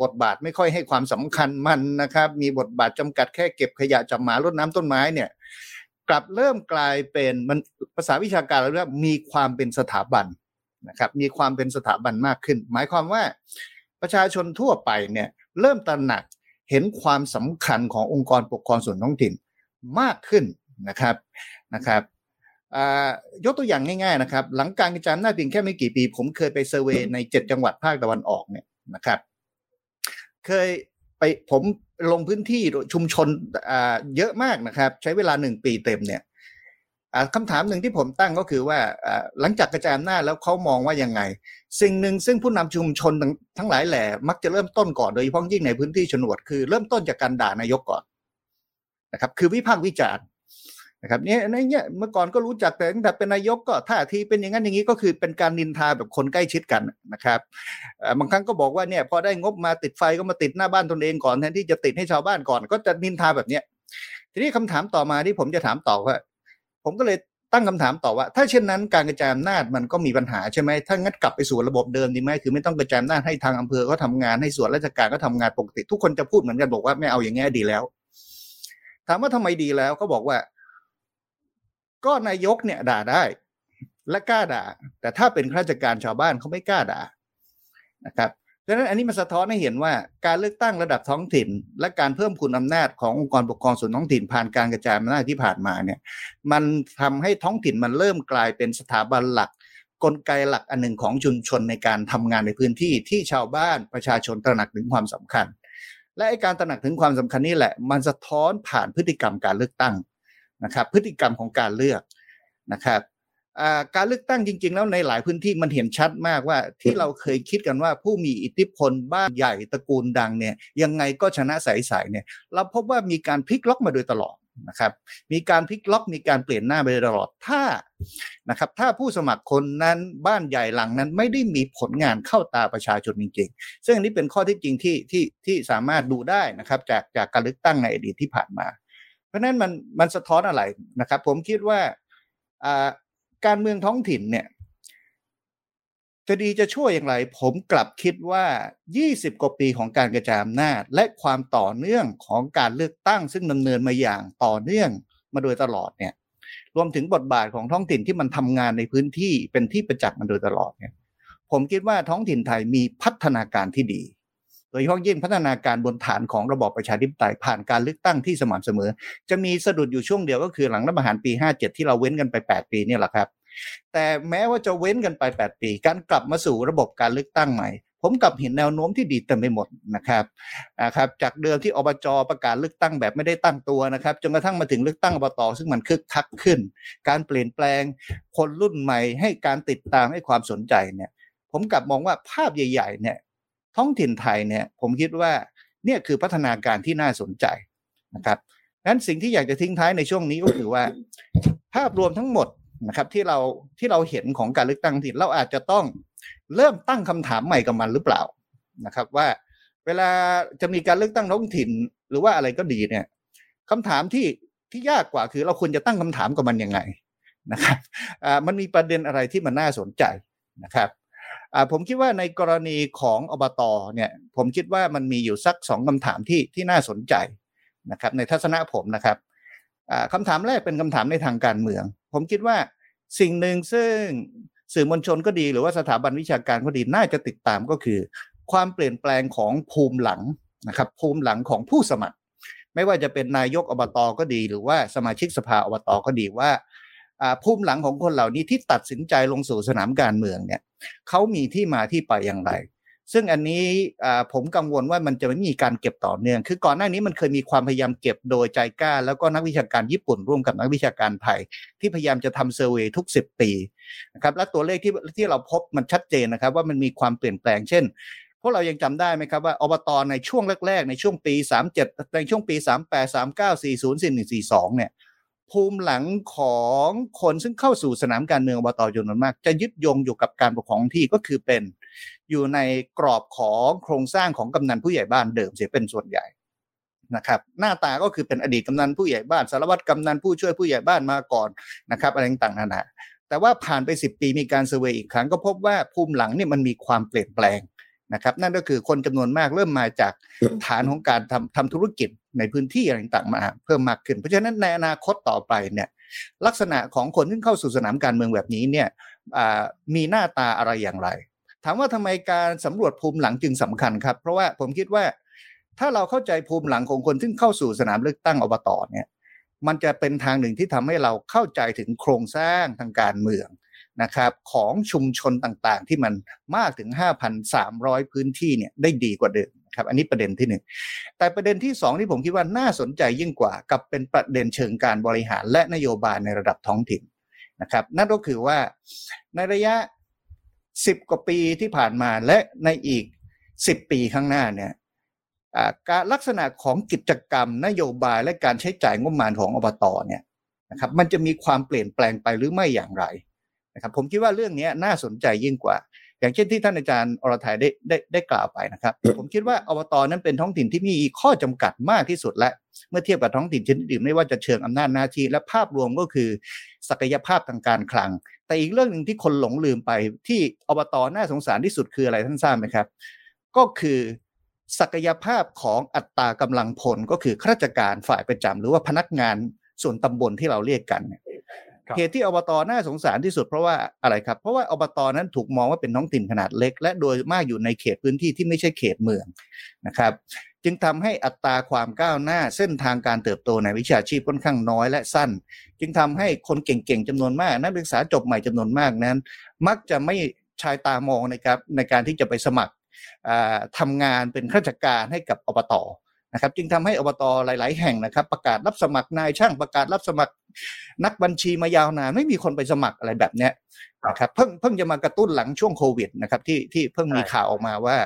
บทบาทไม่ค่อยให้ความสำคัญมันนะครับ มีบทบาทจำกัดแค่เก็บขยะจับหมารดน้ำต้นไม้เนี่ยกลับเริ่มกลายเป็นมันภาษาวิชาการเราเรียกมีความเป็นสถาบันนะครับมีความเป็นสถาบันมากขึ้น หมายความว่าประชาชนทั่วไปเนี่ยเริ่มตระหนัก เห็นความสำคัญขององค์กรปกครองส่วนท้องถิ่นมากขึ้นนะครับนะครับยกตัวอย่างง่ายๆนะครับ หลังการกระจายอำนาจเพียงแค่ไม่กี่ปี ผมเคยไปเซอร์เวยในเจ็ดจังหวัดภาคตะวันออกเนี่ยนะครับ เคยไปผมลงพื้นที่ชุมชนเยอะมากนะครับ ใช้เวลาหนึ่งปีเต็มเนี่ย คำถามหนึ่งที่ผมตั้งก็คือว่าหลังจากกระจายอำนาจแล้วเขามองว่ายังไง สิ่งหนึ่งซึ่งผู้นำชุมชนทั้งหลายแหล่มักจะเริ่มต้นก่อนโดยเฉพาะยิ่งในพื้นที่ชนบทคือเริ่มต้นจากการด่านายกก่อนนะครับ คือวิพากษ์วิจารณ์นะครับเนี่ยในเนี้ยเมื่อก่อนก็รู้จักแต่ตั้งแต่เป็นนายกก็ท่าทีเป็นอย่างนั้นอย่างนี้ก็คือเป็นการนินทาแบบคนใกล้ชิดกันนะครับบางครั้งก็บอกว่าเนี่ยพอได้งบมาติดไฟก็มาติดหน้าบ้านตนเองก่อนแทนที่จะติดให้ชาวบ้านก่อน ก็จะนินทาแบบเนี้ยทีนี้คำถามต่อมาที่ผมจะถามต่อว่า ผมก็เลยตั้งคำถามต่อว่า ถ้าเช่นนั้นการกระจายอำนาจมันก็มีปัญหาใช่ไหมถ้างั้นกลับไปสู่ระบบเดิมดีไหมคือไม่ต้องกระจายอำนาจให้ทางอำเภอก็ทำงานให้ส่วนราชการก็ทำงานปกติ ทุกคนจะพูดเหมือนกันบอกว่าไม่เอาอย่างงี้ดีแล้ว ถามว่าทำไมดีแล้วเขาบอกว่า ก็นายกเนี่ยด่าได้ และกล้าด่า แต่ถ้าเป็นข้าราชการชาวบ้านเขาไม่กล้าด่านะครับ ดังนั้นอันนี้มันสะท้อนให้เห็นว่าการเลือกตั้งระดับท้องถิ่น และการเพิ่มคุณอำนาจขององค์กรปกครองส่วนท้องถิ่นผ่านการกระจายอำนาจที่ผ่านมาเนี่ยมันทำให้ท้องถิ่นมันเริ่มกลายเป็นสถาบันหลัก กลไกหลักอันหนึ่งของชุมชนในการทำงานในพื้นที่ที่ชาวบ้านประชาชนตระหนักถึงความสำคัญ และไอการตระหนักถึงความสำคัญนี่แหละ มันสะท้อนผ่านพฤติกรรมการเลือกตั้งนะครับพฤติกรรมของการเลือกนะครับ การเลือกตั้งจริง ๆ แล้วในหลายพื้นที่มันเห็นชัดมากว่าที่เราเคยคิดกันว่าผู้มีอิทธิพลบ้านใหญ่ตระกูลดังเนี่ยยังไงก็ชนะใสๆเนี่ยเราพบว่ามีการพลิกล็อกมาโดยตลอดนะครับมีการพลิกล็อกมีการเปลี่ยนหน้าไปตลอดถ้านะครับถ้าผู้สมัครคนนั้นบ้านใหญ่หลังนั้นไม่ได้มีผลงานเข้าตาประชาชนจริงๆ ซึ่งอันนี้เป็นข้อที่จริงที่ที่ที่สามารถดูได้นะครับจากจากการเลือกตั้งในอดีตที่ผ่านมา เพราะนั้นมันมันสะท้อนอะไรนะครับ ผมคิดว่า การเมืองท้องถิ่นเนี่ยจะดีจะช่วยอย่างไร ผมกลับคิดว่า 20 กว่าปีของการกระจายอำนาจ และความต่อเนื่องของการเลือกตั้ง ซึ่งดำเนินมาอย่างต่อเนื่องมาโดยตลอดเนี่ย รวมถึงบทบาทของท้องถิ่นที่มันทำงานในพื้นที่เป็นที่ประจักษ์มาโดยตลอดเนี่ย ผมคิดว่าท้องถิ่นไทยมีพัฒนาการที่ดี โดยเฉพาะยิ่งพัฒนาการบนฐานของระบอบประชาธิปไตยผ่านการเลือกตั้งที่สม่ำเสมอ จะมีสะดุดอยู่ช่วงเดียวก็คือหลังรัฐประหารปี 57 ที่เราเว้นกันไป 8 ปีนี่แหละครับ แต่แม้ว่าจะเว้นกันไป 8 ปี การกลับมาสู่ระบบการเลือกตั้งใหม่ ผมกลับเห็นแนวโน้มที่ดีเต็มไปหมดนะครับนะครับ จากเดิมที่อบจประกาศเลือกตั้งแบบไม่ได้ตั้งตัวนะครับจนกระทั่งมาถึงเลือกตั้งอบตซึ่งมันคึกคักขึ้น การเปลี่ยนแปลงคนรุ่นใหม่ให้การติดตามให้ความสนใจเนี่ยผมกลับมองว่าภาพใหญ่ ๆ เนี่ย ท้องถิ่นไทยเนี่ยผมคิดว่าเนี่ยคือพัฒนาการที่น่าสนใจนะครับนั้นสิ่งที่อยากจะทิ้งท้ายในช่วงนี้ก็คือว่า ภาพรวมทั้งหมดนะครับที่เราที่เราเห็นของการเลือกตั้งที่เราอาจจะต้องเริ่มตั้งคำถามใหม่กับมันหรือเปล่านะครับ ว่าเวลาจะมีการเลือกตั้งท้องถิ่นหรือว่าอะไรก็ดีเนี่ยคำถามที่ที่ยากกว่าคือเราควรจะตั้งคำถามกับมันยังไงนะครับอ่ามันมีประเด็นอะไรที่มันน่าสนใจนะครับ ผมคิดว่าในกรณีของอบตเนี่ยผมคิดว่ามันมีอยู่สักสองคำถามที่ที่น่าสนใจนะครับในทัศนะผมนะครับคำถามแรกเป็นคำถามในทางการเมือง ผมคิดว่าสิ่งหนึ่งซึ่งสื่อมวลชนก็ดีหรือว่าสถาบันวิชาการก็ดีน่าจะติดตามก็คือ ความเปลี่ยนแปลงของภูมิหลังนะครับภูมิหลังของผู้สมัคร ไม่ว่าจะเป็นนายกอบตก็ดี หรือว่าสมาชิกสภาอบตก็ดีว่า ภูมิหลังของคนเหล่านี้ที่ตัดสินใจลงสู่สนามการเมืองเนี่ยเขามีที่มาที่ไปอย่างไร ซึ่งอันนี้ผมกังวลว่ามันจะไม่มีการเก็บต่อเนื่อง คือก่อนหน้านี้มันเคยมีความพยายามเก็บโดยใจกล้า แล้วก็นักวิชาการญี่ปุ่นร่วมกับนักวิชาการไทย ที่พยายามจะทำเซอร์เวยทุก 10 ปีนะครับและตัวเลขที่ที่เราพบมันชัดเจนนะครับ ว่ามันมีความเปลี่ยนแปลงเช่นพวกเรายังจำได้ไหมครับว่าอบตในช่วงแรกๆ ในช่วงปี 37 ในช่วงปี 38 39 40 41 42 เนี่ย ภูมิหลังของคนซึ่งเข้าสู่สนามการเมืองอบตจำนวนมาก จะยึดโยงอยู่กับการปกครองที่ก็คือเป็นอยู่ในกรอบของโครงสร้างของกำนันผู้ใหญ่บ้านเดิมเสียเป็นส่วนใหญ่นะครับหน้าตาก็คือเป็นอดีตกำนันผู้ใหญ่บ้านสารวัตรกำนันผู้ช่วยผู้ใหญ่บ้านมาก่อนนะครับอะไรต่างๆนานาแต่ว่าผ่านไป 10 ปีมีการเซอร์เวยอีกครั้งก็พบว่าภูมิหลังเนี่ยมันมีความเปลี่ยนแปลง นะครับนั่นก็คือคนจำนวนมากเริ่มมาจากฐานของการทำทำธุรกิจในพื้นที่อะไรต่างๆมาเพิ่มมากขึ้น เพราะฉะนั้นในอนาคตต่อไปเนี่ยลักษณะของคนที่เข้าสู่สนามการเมืองแบบนี้เนี่ยมีหน้าตาอะไรอย่างไร ถามว่าทำไมการสำรวจภูมิหลังจึงสำคัญครับ เพราะว่าผมคิดว่าถ้าเราเข้าใจภูมิหลังของคนที่เข้าสู่สนามเลือกตั้งอบตเนี่ยมันจะเป็นทางหนึ่งที่ทำให้เราเข้าใจถึงโครงสร้างทางการเมือง นะครับของชุมชนต่างๆ ที่มันมากถึง 5,300 พื้นที่เนี่ยได้ดีกว่าเดิมครับอันนี้ประเด็นที่หนึ่งแต่ประเด็นที่สองที่ผมคิดว่าน่าสนใจยิ่งกว่ากับเป็นประเด็นเชิงการบริหารและนโยบายในระดับท้องถิ่นนะครับนั่นก็คือว่าในระยะสิบกว่าปีที่ผ่านมาและในอีกสิบปีข้างหน้าเนี่ยการลักษณะของกิจกรรมนโยบายและการใช้จ่ายงบประมาณของอบตเนี่ยนะครับมันจะมีความเปลี่ยนแปลงไปหรือไม่อย่างไร นะครับผมคิดว่าเรื่องนี้น่าสนใจยิ่งกว่า อย่างเช่นที่ท่านอาจารย์อรทัยได้ได้ได้กล่าวไปนะครับ ผมคิดว่าอบตนั้นเป็นท้องถิ่นที่มีข้อจำกัดมากที่สุดและ เมื่อเทียบกับท้องถิ่นชนิดอื่นไม่ว่าจะเชิงอำนาจหน้าที่และภาพรวมก็คือ ศักยภาพทางการคลัง แต่อีกเรื่องหนึ่งที่คนหลงลืมไปที่อบตน่าสงสารที่สุดคืออะไรท่านทราบไหมครับ ก็คือศักยภาพของอัตรากำลังพลก็คือข้าราชการฝ่ายประจำหรือว่าพนักงานส่วนตำบลที่เราเรียกกันเนี่ยครับ เหตุที่อบตน่าสงสารที่สุดเพราะว่าอะไรครับ เพราะว่าอบตนั้นถูกมองว่าเป็นท้องถิ่นขนาดเล็ก และโดยมากอยู่ในเขตพื้นที่ที่ไม่ใช่เขตเมืองนะครับ จึงทำให้อัตราความก้าวหน้าเส้นทางการเติบโตในวิชาชีพค่อนข้างน้อยและสั้น จึงทำให้คนเก่งๆจำนวนมาก นักศึกษาจบใหม่จำนวนมากนั้น มักจะไม่ชายตามองนะครับในการที่จะไปสมัครทำางานเป็นข้าราชการให้กับอบต นะครับจึงทำให้อบตหลาย ๆ แห่งนะครับ ประกาศรับสมัครนายช่างประกาศรับสมัครนักบัญชีมายาวนานไม่มีคนไปสมัครอะไรแบบเนี้ยนะครับเพิ่งเพิ่งจะมากระตุ้นหลังช่วงโควิดนะครับที่ที่เพิ่งมีใช่ข่าวออกมาว่า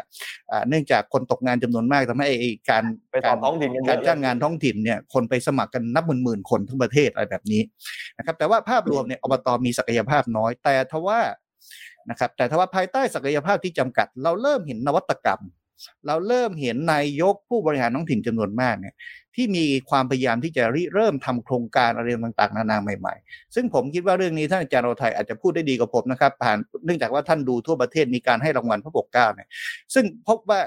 อ่าเนื่องจากคนตกงานจำนวนมากทำให้ไอ้การไปสอบท้องถิ่นกันเยการอะจ้างงานท้องถิ่นเนี่ยคนไปสมัครกันนับหมื่นๆคนทั้งประเทศอะไรแบบนี้นะครับแต่ว่าภาพรวมเนี่ยอบตมีศักยภาพน้อย แต่ทว่านะครับแต่ทว่าภายใต้ศักยภาพที่จำกัด เราเริ่มเห็นนวัตกรรม เราเริ่มเห็นนายกผู้บริหารท้องถิ่นจำนวนมากเนี่ยที่มีความพยายามที่จะริเริ่มทำโครงการอะไรต่างๆ นานาใหม่ๆ ซึ่งผมคิดว่าเรื่องนี้ท่านอาจารย์โอไทยอาจจะพูดได้ดีกว่าผมนะครับผ่านเนื่องจากว่าท่านดูทั่วประเทศมีการให้รางวัลพระปกเกล้าเนี่ยซึ่งพบว่า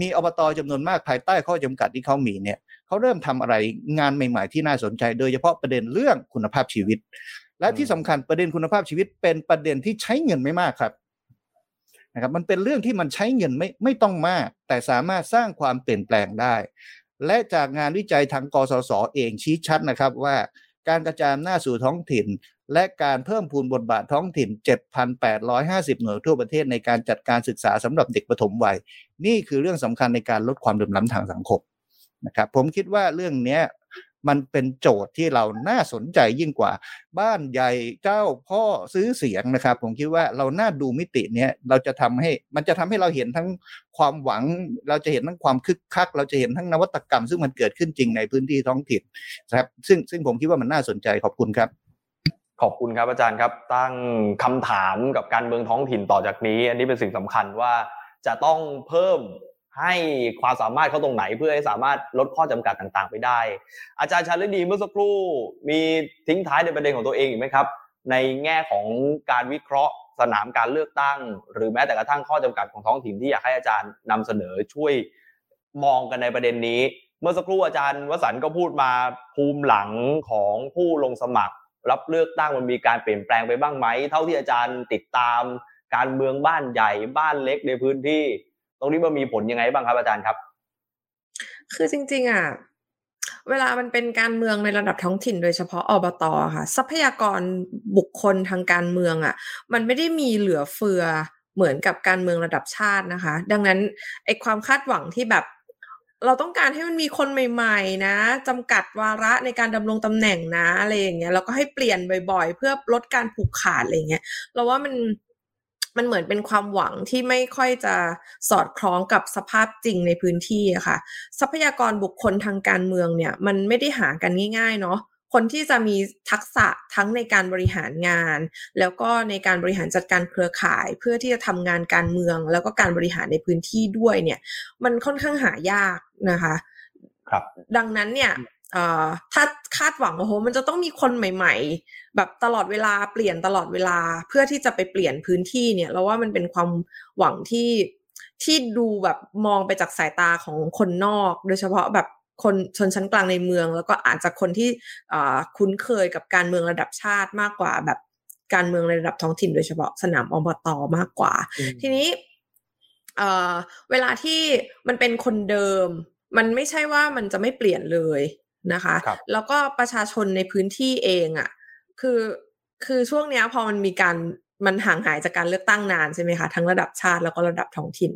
มีอบตจำนวนมากภายใต้ข้อจำกัดที่เขามีเนี่ยเขาเริ่มทำอะไรงานใหม่ ๆ ที่น่าสนใจ โดยเฉพาะประเด็นเรื่องคุณภาพชีวิต และที่สำคัญประเด็นคุณภาพชีวิตเป็นประเด็นที่ใช้เงินไม่มากครับ นะครับมันเป็นเรื่องที่มันใช้เงินไม่ไม่ต้องมาก แต่สามารถสร้างความเปลี่ยนแปลงได้ และจากงานวิจัยทางกสศเองชี้ชัดนะครับว่าการกระจายอำนาจสู่ท้องถิ่น และการเพิ่มพูนบทบาทท้องถิ่น 7,850 หน่วยทั่วประเทศในการจัดการศึกษาสำหรับเด็กปฐมวัย นี่คือเรื่องสำคัญในการลดความเหลื่อมล้ำทางสังคมนะครับผมคิดว่าเรื่องนี้ มันเป็นโจทย์ที่เราน่าสนใจยิ่งกว่า บ้านใหญ่เจ้าพ่อซื้อเสียงนะครับ ผมคิดว่าเราน่าดูมิติเนี้ยเราจะทำให้มันจะทำให้เราเห็นทั้งความหวัง เราจะเห็นทั้งความคึกคัก เราจะเห็นทั้งนวัตกรรม ซึ่งมันเกิดขึ้นจริงในพื้นที่ท้องถิ่นนะครับซึ่งซึ่งผมคิดว่ามันน่าสนใจขอบคุณครับขอบคุณครับอาจารย์ครับตั้งคำถามกับการเมืองท้องถิ่นต่อจากนี้ อันนี้เป็นสิ่งสำคัญว่าจะต้องเพิ่ม ให้ความสามารถเขาตรงไหนเพื่อให้สามารถลดข้อจำกัดต่างๆ ไปได้ อาจารย์ชาลิดีเมื่อสักครู่มีทิ้งท้ายในประเด็นของตัวเองอีกไหมครับ ในแง่ของการวิเคราะห์สนามการเลือกตั้ง หรือแม้แต่กระทั่งข้อจำกัดของท้องถิ่นที่อยากให้อาจารย์นำเสนอช่วยมองกันในประเด็นนี้ เมื่อสักครู่อาจารย์วสันต์ก็พูดมาภูมิหลังของผู้ลงสมัคร รับเลือกตั้งมันมีการเปลี่ยนแปลงไปบ้างไหม เท่าที่อาจารย์ติดตามการเมืองบ้านใหญ่บ้านเล็กในพื้นที่ ตรงนี้มันมีผลยังไงบ้างครับอาจารย์ครับ คือจริง ๆ อะ เวลามันเป็นการเมืองในระดับท้องถิ่นโดยเฉพาะอบตค่ะ ทรัพยากรบุคคลทางการเมืองอะ มันไม่ได้มีเหลือเฟือเหมือนกับการเมืองระดับชาตินะคะ ดังนั้นไอความคาดหวังที่แบบเราต้องการให้มันมีคนใหม่ๆ นะจำกัดวาระในการดำรงตำแหน่งนะอะไรอย่างเงี้ยแล้วก็ให้เปลี่ยนบ่อยๆ เพื่อลดการผูกขาดอะไรเงี้ยเราว่ามัน มันเหมือนเป็นความหวังที่ไม่ค่อยจะสอดคล้องกับสภาพจริงในพื้นที่อะค่ะ ทรัพยากรบุคคลทางการเมืองเนี่ย มันไม่ได้หากันง่าย ๆ เนาะคนที่จะมีทักษะทั้งในการบริหารงาน แล้วก็ในการบริหารจัดการเครือข่าย เพื่อที่จะทำงานการเมือง แล้วก็การบริหารในพื้นที่ด้วยเนี่ย มันค่อนข้างหายากนะคะ ครับ ดังนั้นเนี่ยเอ่อ ถ้าคาดหวังโอ้โหมันจะต้องมีคนใหม่ ๆ แบบตลอดเวลาเปลี่ยนตลอดเวลาเพื่อที่จะไปเปลี่ยนพื้นที่เนี่ยเราว่ามันเป็นความหวังที่ที่ดูแบบมองไปจากสายตาของคนนอก โดยเฉพาะแบบคนชนชั้นกลางในเมือง แล้วก็อาจจะคนที่อ่าคุ้นเคยกับการเมืองระดับชาติมากกว่า แบบการเมืองในระดับท้องถิ่นโดยเฉพาะสนามอบตมากกว่า ทีนี้เอ่อเวลาที่มันเป็นคนเดิม มันไม่ใช่ว่ามันจะไม่เปลี่ยนเลย นะคะครับแล้วก็ประชาชนในพื้นที่เองอะ่ะคือคือช่วงเนี้ยพอมันมีการมันห่างหายจากการเลือกตั้งนานใช่ไหมคะทั้งระดับชาติแล้วก็ระดับท้องถิ่น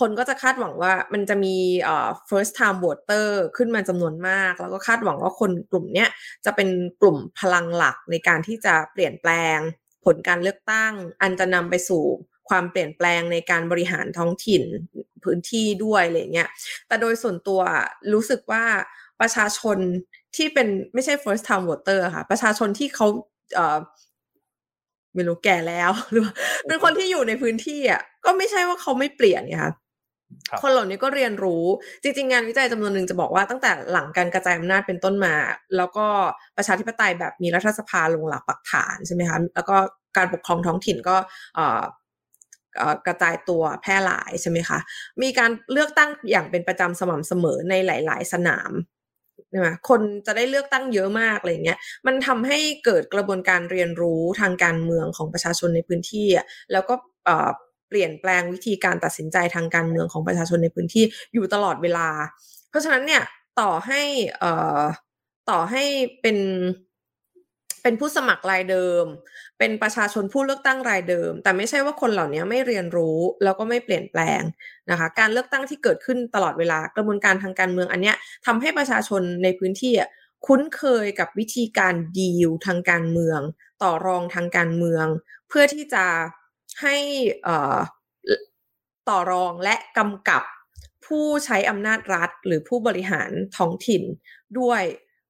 คนก็จะคาดหวังว่ามันจะมีเอ่อ first time voter ขึ้นมาจำนวนมาก แล้วก็คาดหวังว่าคนกลุ่มเนี้ยจะเป็นกลุ่มพลังหลักในการที่จะเปลี่ยนแปลง ผลการเลือกตั้ง อันจะนำไปสู่ความเปลี่ยนแปลงในการบริหารท้องถิ่นพื้นที่ด้วยอะไรเงี้ยแต่โดยส่วนตัวรู้สึกว่า ประชาชนที่เป็นไม่ใช่ first time voter อะค่ะ ประชาชนที่เขาเอ่อไม่รู้แก่แล้วหรือว่าเป็นคนที่อยู่ในพื้นที่อะก็ไม่ใช่ว่าเขาไม่เปลี่ยนไงคะครับคนเหล่านี้ก็เรียนรู้ จริง ๆ งานวิจัยจำนวนหนึ่งจะบอกว่าตั้งแต่หลังการกระจายอำนาจเป็นต้นมา แล้วก็ประชาธิปไตยแบบมีรัฐสภาลงหลักปักฐานใช่ไหมคะแล้วก็การปกครองท้องถิ่นก็เอ่อเอ่อกระจายตัวแพร่หลายใช่ไหมคะ มีการเลือกตั้งอย่างเป็นประจำสม่ำเสมอในหลาย ๆ สนาม ใช่ไหมคนจะได้เลือกตั้งเยอะมากอะไรเงี้ย มันทำให้เกิดกระบวนการเรียนรู้ทางการเมืองของประชาชนในพื้นที่อะแล้วก็เอ่อเปลี่ยนแปลงวิธีการตัดสินใจทางการเมืองของประชาชนในพื้นที่อยู่ตลอดเวลา เพราะฉะนั้นเนี่ยต่อให้เอ่อต่อให้เป็น เป็นผู้สมัครรายเดิม เป็นประชาชนผู้เลือกตั้งรายเดิม แต่ไม่ใช่ว่าคนเหล่านี้ไม่เรียนรู้แล้วก็ไม่เปลี่ยนแปลงนะคะ การเลือกตั้งที่เกิดขึ้นตลอดเวลากระบวนการทางการเมืองอันเนี้ยทำให้ประชาชนในพื้นที่คุ้นเคยกับวิธีการดีลทางการเมือง ต่อรองทางการเมือง เพื่อที่จะให้ต่อรองและกำกับผู้ใช้อำนาจรัฐ หรือผู้บริหารท้องถิ่นด้วย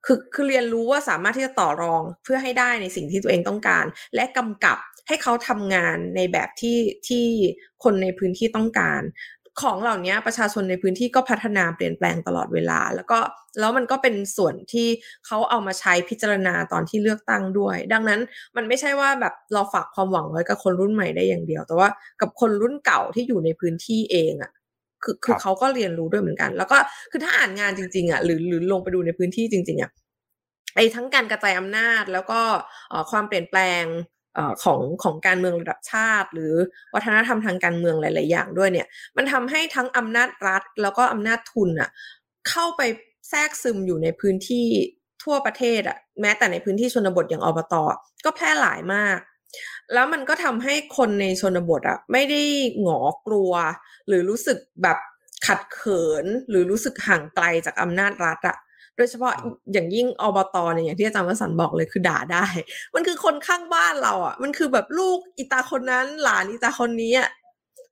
คือคือเรียนรู้ว่าสามารถที่จะต่อรองเพื่อให้ได้ในสิ่งที่ตัวเองต้องการ และกำกับให้เขาทำงานในแบบที่ที่คนในพื้นที่ต้องการ ของเหล่านี้ประชาชนในพื้นที่ก็พัฒนาเปลี่ยนแปลงตลอดเวลา แล้วก็แล้วมันก็เป็นส่วนที่เขาเอามาใช้พิจารณาตอนที่เลือกตั้งด้วย ดังนั้นมันไม่ใช่ว่าแบบเราฝากความหวังไว้กับคนรุ่นใหม่ได้อย่างเดียว แต่ว่ากับคนรุ่นเก่าที่อยู่ในพื้นที่เองอะ คือคือครับเขาก็เรียนรู้ด้วยเหมือนกัน แล้วก็คือถ้าอ่านงานจริง ๆอะหรือหรือลงไปดูในพื้นที่จริง ๆอะไอ้ทั้งการกระจายอำนาจแล้วก็เอ่อความเปลี่ยนแปลงเอ่อของของการเมืองระดับชาติ หรือวัฒนธรรมทางการเมืองหลาย ๆ อย่างด้วยเนี่ย มันทำให้ทั้งอำนาจรัฐ แล้วก็อำนาจทุนอะเข้าไปแทรกซึมอยู่ในพื้นที่ทั่วประเทศอะแม้แต่ในพื้นที่ชนบทอย่างอบตอะก็แพร่หลายมาก แล้วมันก็ทำให้คนในชนบทอะไม่ได้หงอกลัว หรือรู้สึกแบบขัดเขินหรือรู้สึกห่างไกลจากอำนาจรัฐอะโดยเฉพาะอย่างยิ่งอบตเนี่ยอย่างที่อาจารย์วสันต์บอกเลยคือด่าได้ มันคือคนข้างบ้านเราอะมันคือแบบลูกอีตาคนนั้นหลานอีตาคนนี้อะ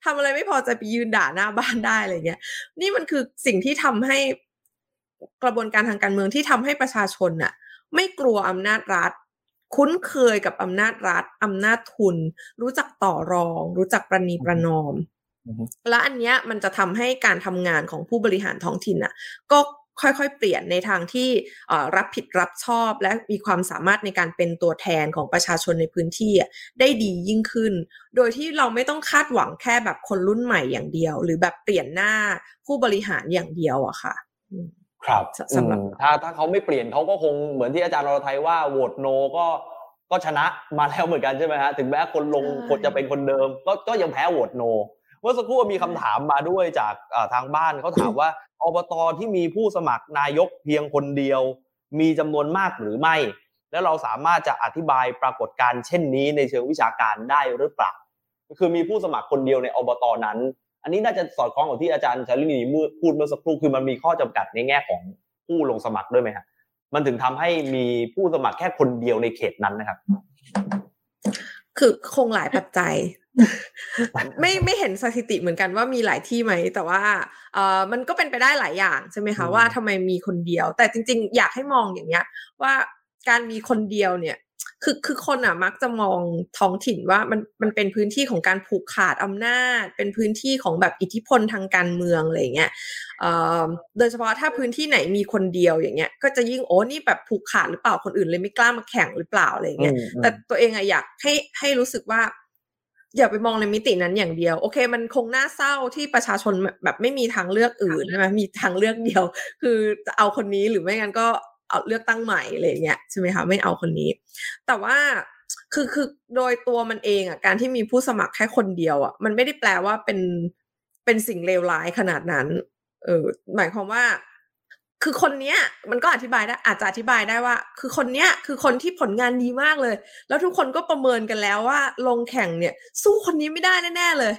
ทำอะไรไม่พอใจไปยืนด่าหน้าบ้านได้อะไรเงี้ย นี่มันคือสิ่งที่ทำให้กระบวนการทางการเมืองที่ทำให้ประชาชนน่ะ ไม่กลัวอำนาจรัฐ คุ้นเคยกับอำนาจรัฐอำนาจทุน รู้จักต่อรอง รู้จักประนีประนอมอือฮึและอันเนี้ยมันจะทำให้การทำงานของผู้บริหารท้องถิ่นอะ ก็ค่อยๆ เปลี่ยนในทางที่เอ่อรับผิดรับชอบ และมีความสามารถในการเป็นตัวแทนของประชาชนในพื้นที่อะได้ดียิ่งขึ้น โดยที่เราไม่ต้องคาดหวังแค่แบบคนรุ่นใหม่อย่างเดียว หรือแบบเปลี่ยนหน้าผู้บริหารอย่างเดียวอะค่ะอืม ครับสสำหรับอืมถ้าถ้าเขาไม่เปลี่ยนเขาก็คงเหมือนที่อาจารย์รไทยว่าโหวตโนก็ก็ชนะมาแล้วเหมือนกันใช่ไหมฮะถึงแม้คนลงใช่คนจะเป็นคนเดิม ก็ก็ยังแพ้โหวตโนเมื่อสักครู่มีคำถามมาด้วยจากเอ่อทางบ้านเขาถามว่าอบตที่มีผู้สมัครนายกเพียงคนเดียว มีจำนวนมากหรือไม่ แล้วเราสามารถจะอธิบายปรากฏการณ์เช่นนี้ในเชิงวิชาการได้หรือเปล่าก็คือมีผู้สมัครคนเดียวในอบตนั้น อันนี้น่าจะสอดคล้องกับที่อาจารย์ชาลินีพูดเมื่อสักครู่คือมันมีข้อจำกัดในแง่ของผู้ลงสมัครด้วยไหมครับมันถึงทำให้มีผู้สมัครแค่คนเดียวในเขตนั้นนะครับ คือคงหลายปัจจัย ไม่ไม่เห็นสถิติเหมือนกันว่ามีหลายที่ไหม แต่ว่าเออมันก็เป็นไปได้หลายอย่างใช่ไหมคะอืมว่าทำไมมีคนเดียว แต่จริง ๆ อยากให้มองอย่างเงี้ย ว่าการมีคนเดียวเนี่ย คือคือคนอะมักจะมองท้องถิ่นว่ามันมันเป็นพื้นที่ของการผูกขาดอำนาจ เป็นพื้นที่ของแบบอิทธิพลทางการเมืองอะไรอย่างเงี้ยเอ่อโดยเฉพาะถ้าพื้นที่ไหนมีคนเดียวอย่างเงี้ย ก็จะยิ่งโอ้นี่แบบผูกขาดหรือเปล่าคนอื่นเลยไม่กล้ามาแข่งหรือเปล่าอะไรอย่างเงี้ย แต่ตัวเองอะอยากให้ให้รู้สึกว่า อย่าไปมองในมิตินั้นอย่างเดียว โอเค มันคงน่าเศร้าที่ประชาชนแบบไม่มีทางเลือกอื่นใช่ไหมมีทางเลือกเดียว คือจะเอาคนนี้หรือไม่งั้นก็ เอาเลือกตั้งใหม่อะไรอย่างเงี้ยใช่ไหมคะไม่เอาคนนี้ แต่ว่าคือคือโดยตัวมันเองอะการที่มีผู้สมัครแค่คนเดียวอะมันไม่ได้แปลว่าเป็นเป็นสิ่งเลวร้ายขนาดนั้น เออหมายความว่า คือคนเนี้ย มันก็อธิบายได้อาจจะอธิบายได้ว่า คือคนเนี้ยคือคนที่ผลงานดีมากเลย แล้วทุกคนก็ประเมินกันแล้วว่า ลงแข่งเนี่ย สู้คนนี้ไม่ได้แน่ๆเลย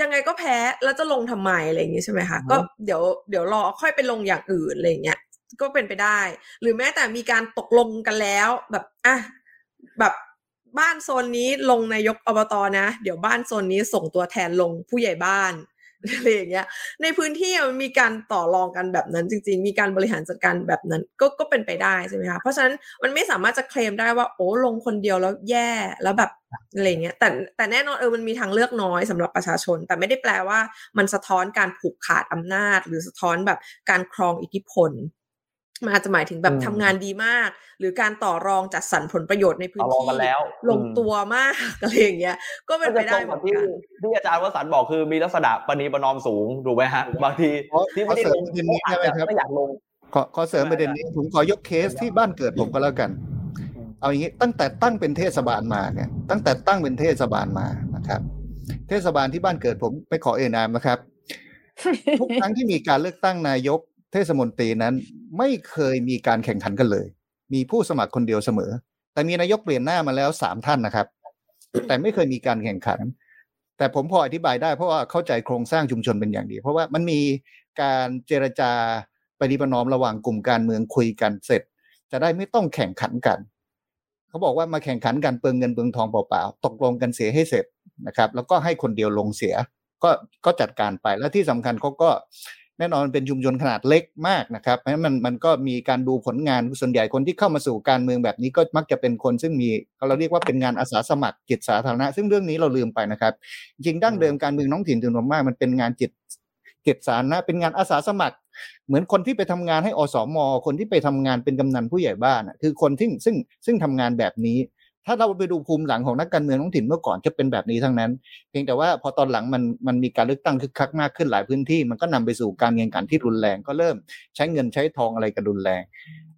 ยังไงก็แพ้แล้วจะลงทำไมอะไรอย่างงี้ใช่ไหมคะก็เดี๋ยวเดี๋ยวรอค่อยไปลงอย่างอื่นอะไรอย่างเงี้ย ก็เป็นไปได้ หรือแม้แต่มีการตกลงกันแล้วแบบอะแบบบ้านโซนนี้ลงนายกอบตนะ เดี๋ยวบ้านโซนนี้ส่งตัวแทนลงผู้ใหญ่บ้านอะไรอย่างเงี้ย ในพื้นที่มันมีการต่อรองกันแบบนั้นจริง ๆ มีการบริหารจัดการแบบนั้น ก็ก็เป็นไปได้ใช่ไหมคะเพราะฉะนั้นมันไม่สามารถจะเคลมได้ว่า โอ้ลงคนเดียวแล้วแย่แล้วแบบอะไรเงี้ยแต่แต่แน่นอนเออมันมีทางเลือกน้อยสำหรับประชาชน แต่ไม่ได้แปลว่ามันสะท้อนการผูกขาดอำนาจ หรือสะท้อนแบบการครองอิทธิพล มันอาจจะหมายถึงแบบทำงานดีมาก หรือการต่อรองจัดสรรผลประโยชน์ในพื้นที่ลงตัวมากอะไรอย่างเงี้ยก็เป็นไปได้เหมือนกันที่อาจารย์วสันบอกคือมีลักษณะปณีประนอมสูงถูกไหมฮะบางทีที่ไม่ได้ลงไม่อยากลงขอขอเสริมประเด็นนี้ผมขอยกเคสที่บ้านเกิดผมก็แล้วกัน เอาอย่างนี้ตั้งแต่ตั้งเป็นเทศบาลมาเนี่ยตั้งแต่ตั้งเป็นเทศบาลมานะครับ เทศบาลที่บ้านเกิดผมไม่ขอเอ่ยนามนะครับ ทุกครั้งที่มีการเลือกตั้งนายก เทศมนตรีนั้นไม่เคยมีการแข่งขันกันเลย มีผู้สมัครคนเดียวเสมอ แต่มีนายกเปลี่ยนหน้ามาแล้วสามท่านนะครับ แต่ไม่เคยมีการแข่งขัน แต่ผมพออธิบายได้เพราะว่าเข้าใจโครงสร้างชุมชนเป็นอย่างดี เพราะว่ามันมีการเจรจาปฏิปนอมระหว่างกลุ่มการเมืองคุยกันเสร็จ จะได้ไม่ต้องแข่งขันกัน เขาบอกว่ามาแข่งขันกันเปลืองเงินเปลืองทองเปล่าๆตกลงกันเสียให้เสร็จนะครับ แล้วก็ให้คนเดียวลงเสีย ก็ก็จัดการไปแล้วที่สำคัญเขาก็ แน่นอนเป็นชุมชนขนาดเล็กมากนะครับเพราะมันมันก็มีการดูผลงานส่วนใหญ่คนที่เข้ามาสู่การเมืองแบบนี้ก็มักจะเป็นคนซึ่งมีเราเรียกว่าเป็นงานอาสาสมัครจิตสาธารณะ ซึ่งเรื่องนี้เราลืมไปนะครับจริงดั้งเดิมการเมืองท้องถิ่นถึงมากมันเป็นงานจิตจิตสาธารณะเป็นงานอาสาสมัคร เหมือนคนที่ไปทำงานให้อสม คนที่ไปทำงานเป็นกำนันผู้ใหญ่บ้านคือคนที่ซึ่งซึ่งทำงานแบบนี้ ถ้าเราไปดูภูมิหลังของนักการเมืองท้องถิ่นเมื่อก่อนจะเป็นแบบนี้ทั้งนั้น เพียงแต่ว่าพอตอนหลังมันมันมีการเลือกตั้งคึกคักมากขึ้นหลายพื้นที่ มันก็นำไปสู่การแข่งขันที่รุนแรงก็เริ่มใช้เงินใช้ทองอะไรกันรุนแรง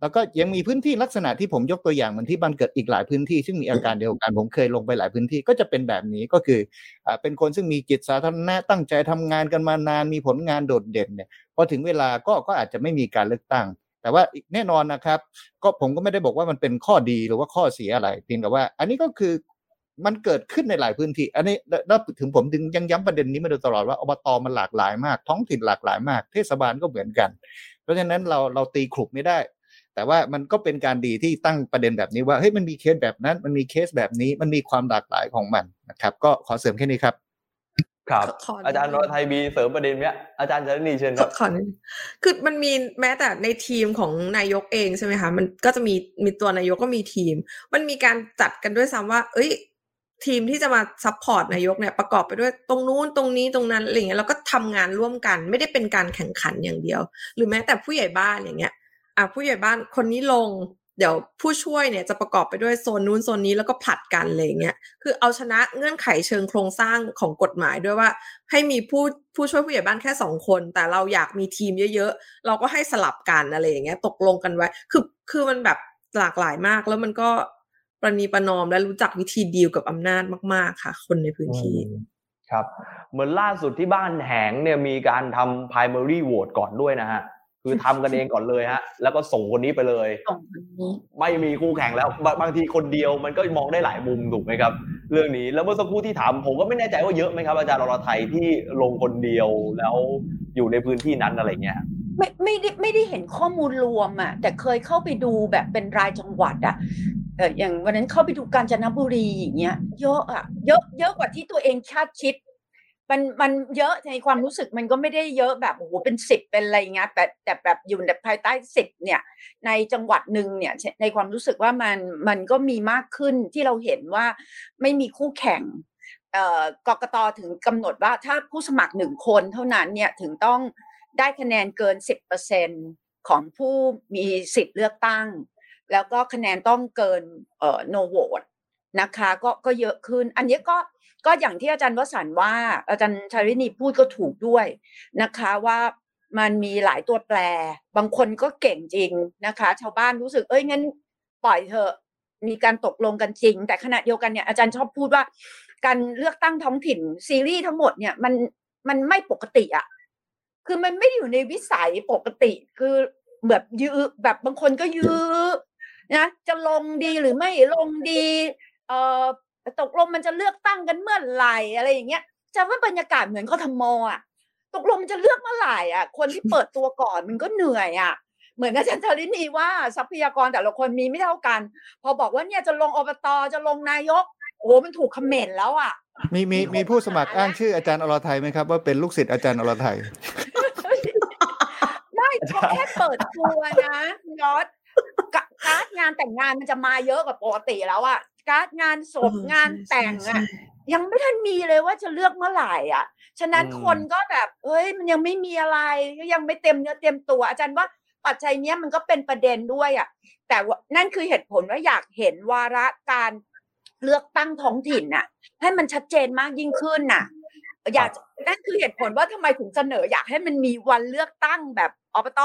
แล้วก็ยังมีพื้นที่ลักษณะที่ผมยกตัวอย่างเหมือนที่บ้านเกิดอีกหลายพื้นที่ ซึ่งมีอาการเดียวกันผมเคยลงไปหลายพื้นที่ก็จะเป็นแบบนี้ก็คืออเป็นคนซึ่งมีจิตสาธารณะตั้งใจทำงานกันมานานมีผลงานโดดเด่นเนี่ยพอถึงเวลาก็ก็อาจจะไม่มีการเลือกตั้ง แต่ว่าแน่นอนนะครับ ก็ผมก็ไม่ได้บอกว่ามันเป็นข้อดีหรือว่าข้อเสียอะไรเพียงแต่ว่า อันนี้ก็คือมันเกิดขึ้นในหลายพื้นที่ อันนี้แล้วถึงผมถึงยังย้ำประเด็นนี้มาโดยตลอดว่าอบตมันหลากหลายมาก ท้องถิ่นหลากหลายมาก เทศบาลก็เหมือนกัน เพราะฉะนั้นเราเราตีขลุกไม่ได้ แต่ว่ามันก็เป็นการดีที่ตั้งประเด็นแบบนี้ว่าเฮ้ยมันมีเคสแบบนั้น มันมีเคสแบบนี้มันมีความหลากหลายของมันนะครับ ก็ขอเสริมแค่นี้ครับ ครับอาจารย์อรทัยมีเสริมประเด็นเนี้ยอาจารย์จะนีเชิญครับขอคือมันมีแม้แต่ในทีมของนายกเองใช่ไหมคะมันก็จะมีมีตัวนายกก็มีทีม มันมีการจัดกันด้วยซ้ำว่า เอ้ย ทีมที่จะมา support นายกเนี่ยประกอบไปด้วยตรงนู้นตรงนี้ตรงนั้นอะไรเงี้ยแล้วก็ทำงานร่วมกันไม่ได้เป็นการแข่งขันอย่างเดียว หรือแม้แต่ผู้ใหญ่บ้านอย่างเงี้ยอะผู้ใหญ่บ้านคนนี้ลง เดี๋ยวผู้ช่วยเนี่ยจะประกอบไปด้วยโซนนู้นโซนนี้แล้วก็ผลัดกันอะไรเงี้ย คือเอาชนะเงื่อนไขเชิงโครงสร้างของกฎหมายด้วยว่า ให้มีผู้ผู้ช่วยผู้ใหญ่บ้านแค่สองคน แต่เราอยากมีทีมเยอะๆ เราก็ให้สลับกันอะไรอย่างเงี้ย ตกลงกันไว้ คือคือมันแบบหลากหลายมากแล้วมันก็ประนีประนอมและรู้จักวิธีดีลกับอำนาจมาก ๆค่ะ คนในพื้นที่ครับ เหมือนล่าสุดที่บ้านแหงเนี่ยมีการทำ primary vote ก่อนด้วยนะฮะ คือทำกันเองก่อนเลยฮะ แล้วก็ส่งคนนี้ไปเลย ไม่มีคู่แข่งแล้วบางทีคนเดียวมันก็มองได้หลายมุมถูกไหมครับ เรื่องนี้แล้วเมื่อสักครู่ที่ถามผมก็ไม่แน่ใจว่าเยอะไหมครับ อาจารย์รรไทยที่ลงคนเดียวแล้วอยู่ในพื้นที่นั้นอะไรเงี้ยไม่ไม่ได้ไม่ได้เห็นข้อมูลรวมอะแต่เคยเข้าไปดูแบบเป็นรายจังหวัดอะเอออย่างวันนั้นเข้าไปดูกาญจนบุรีอย่างเงี้ยเยอะอะเยอะเยอะกว่าที่ตัวเองคาดคิด มันมันเยอะในความรู้สึกมันก็ไม่ได้เยอะแบบโอ้โหเป็นสิบเป็นอะไรเงี้ยแต่แต่แบบอยู่ในภายใต้สิบเนี่ย ในจังหวัดหนึ่งเนี่ยในความรู้สึกว่ามันมันก็มีมากขึ้นที่เราเห็นว่าไม่มีคู่แข่งเอ่อกกตถึงกำหนดว่าถ้าผู้สมัครหนึ่งคนเท่านั้นเนี่ยถึงต้องได้คะแนนเกินสิบเปอร์เซ็นของผู้มีสิทธิ์เลือกตั้ง แล้วก็คะแนนต้องเกินเอ่อ no vote นะคะก็ก็เยอะขึ้น อันนี้ก็ ก็อย่างที่อาจารย์วสันว่า อาจารย์ชารินีพูดก็ถูกด้วยนะคะว่ามันมีหลายตัวแปร บางคนก็เก่งจริงนะคะ ชาวบ้านรู้สึกเอ้ยงั้นปล่อยเถอะมีการตกลงกันจริง แต่ขณะเดียวกันเนี่ยอาจารย์ชอบพูดว่า การเลือกตั้งท้องถิ่นซีรีส์ทั้งหมดเนี่ยมันมันไม่ปกติอะ่ะคือมันไม่อยู่ในวิสัยปกติ คือแบบยื้อแบบบางคนก็ยื้อนะจะลงดีหรือไม่ลงดีเอ่อ ตกลงมันจะเลือกตั้งกันเมื่อไหร่อะไรอย่างเงี้ยจะว่าบรรยากาศเหมือนเขาทำมอะตกลงมันจะเลือกเมื่อไหร่อะ คนที่เปิดตัวก่อนมันก็เหนื่อยอะเหมือนอาจารย์ธรินีว่าทรัพยากรแต่ละคนมีไม่เท่ากัน พอบอกว่าเนี่ยจะลงอบตจะลงนายก โอ้มันถูกคอมเมนต์แล้วอะ มีมีมีคนมีผู้สมัครหาอ้างชื่ออาจารย์อรไทยไหมครับ ว่าเป็นลูกศิษย์อาจารย์อรไทยไม่เขาแค่เปิดตัวนะคุณยอดกะการ์ดงานแต่งงานมันจะมาเยอะกว่าปกติแล้วอะ การ์ดงานศพเอองานแต่งใช่อะใช่ยังไม่ทันมีเลยว่าจะเลือกเมื่อไหร่อะ ฉะนั้นอืมคนก็แบบเอ้ย มันยังไม่มีอะไรก็ยังไม่เต็มเนื้อเต็มตัว อาจารย์ว่าปัจจัยเนี้ยมันก็เป็นประเด็นด้วยอะ แต่ว่านั่นคือเหตุผลว่าอยากเห็นวาระการเลือกตั้งท้องถิ่นน่ะ ให้มันชัดเจนมากยิ่งขึ้นน่ะ อยากนั่นคือเหตุผลว่าทำไมถึงเสนอ อยากให้มันมีวันเลือกตั้งแบบอบต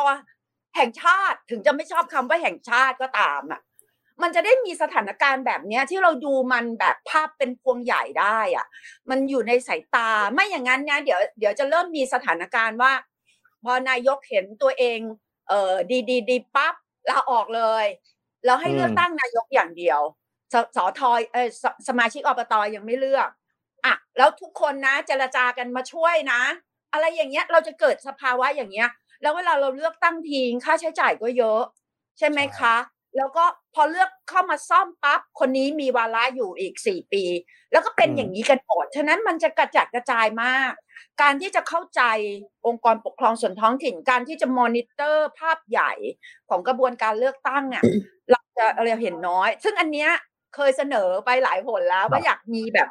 แห่งชาติถึงจะไม่ชอบคำว่าแห่งชาติก็ตามอะ มันจะได้มีสถานการณ์แบบเนี้ยที่เราดูมันแบบภาพเป็นพวงใหญ่ได้อะมันอยู่ในสายตาไม่อย่างนั้นเนี่ยเดี๋ยวเดี๋ยวจะเริ่มมีสถานการณ์ว่า พอนายกเห็นตัวเองเออดีดีดีปั๊บลาออกเลย แล้วให้อืมเลือกตั้งนายกอย่างเดียวสสทเออสสมาชิกอบตยังไม่เลือกอะแล้วทุกคนนะเจรจากันมาช่วยนะ อะไรอย่างเงี้ยเราจะเกิดสภาวะอย่างเงี้ย แล้วเวลาเราเลือกตั้งทีค่าใช้จ่ายก็เยอะ ใช่ไหมคะ แล้วก็พอเลือกเข้ามาซ่อมปั๊บคนนี้มีวาระอยู่อีกสี่ปี แล้วก็เป็นอืมอย่างนี้กันหมดฉะนั้นมันจะกระจัดกระจายมาก การที่จะเข้าใจองค์กรปกครองส่วนท้องถิ่นการที่จะมอนิเตอร์ภาพใหญ่ของกระบวนการเลือกตั้งอะเราจะเราเห็นน้อย ซึ่งอันเนี้ยเคยเสนอไปหลายหนแล้วว่าอยากมีแบบ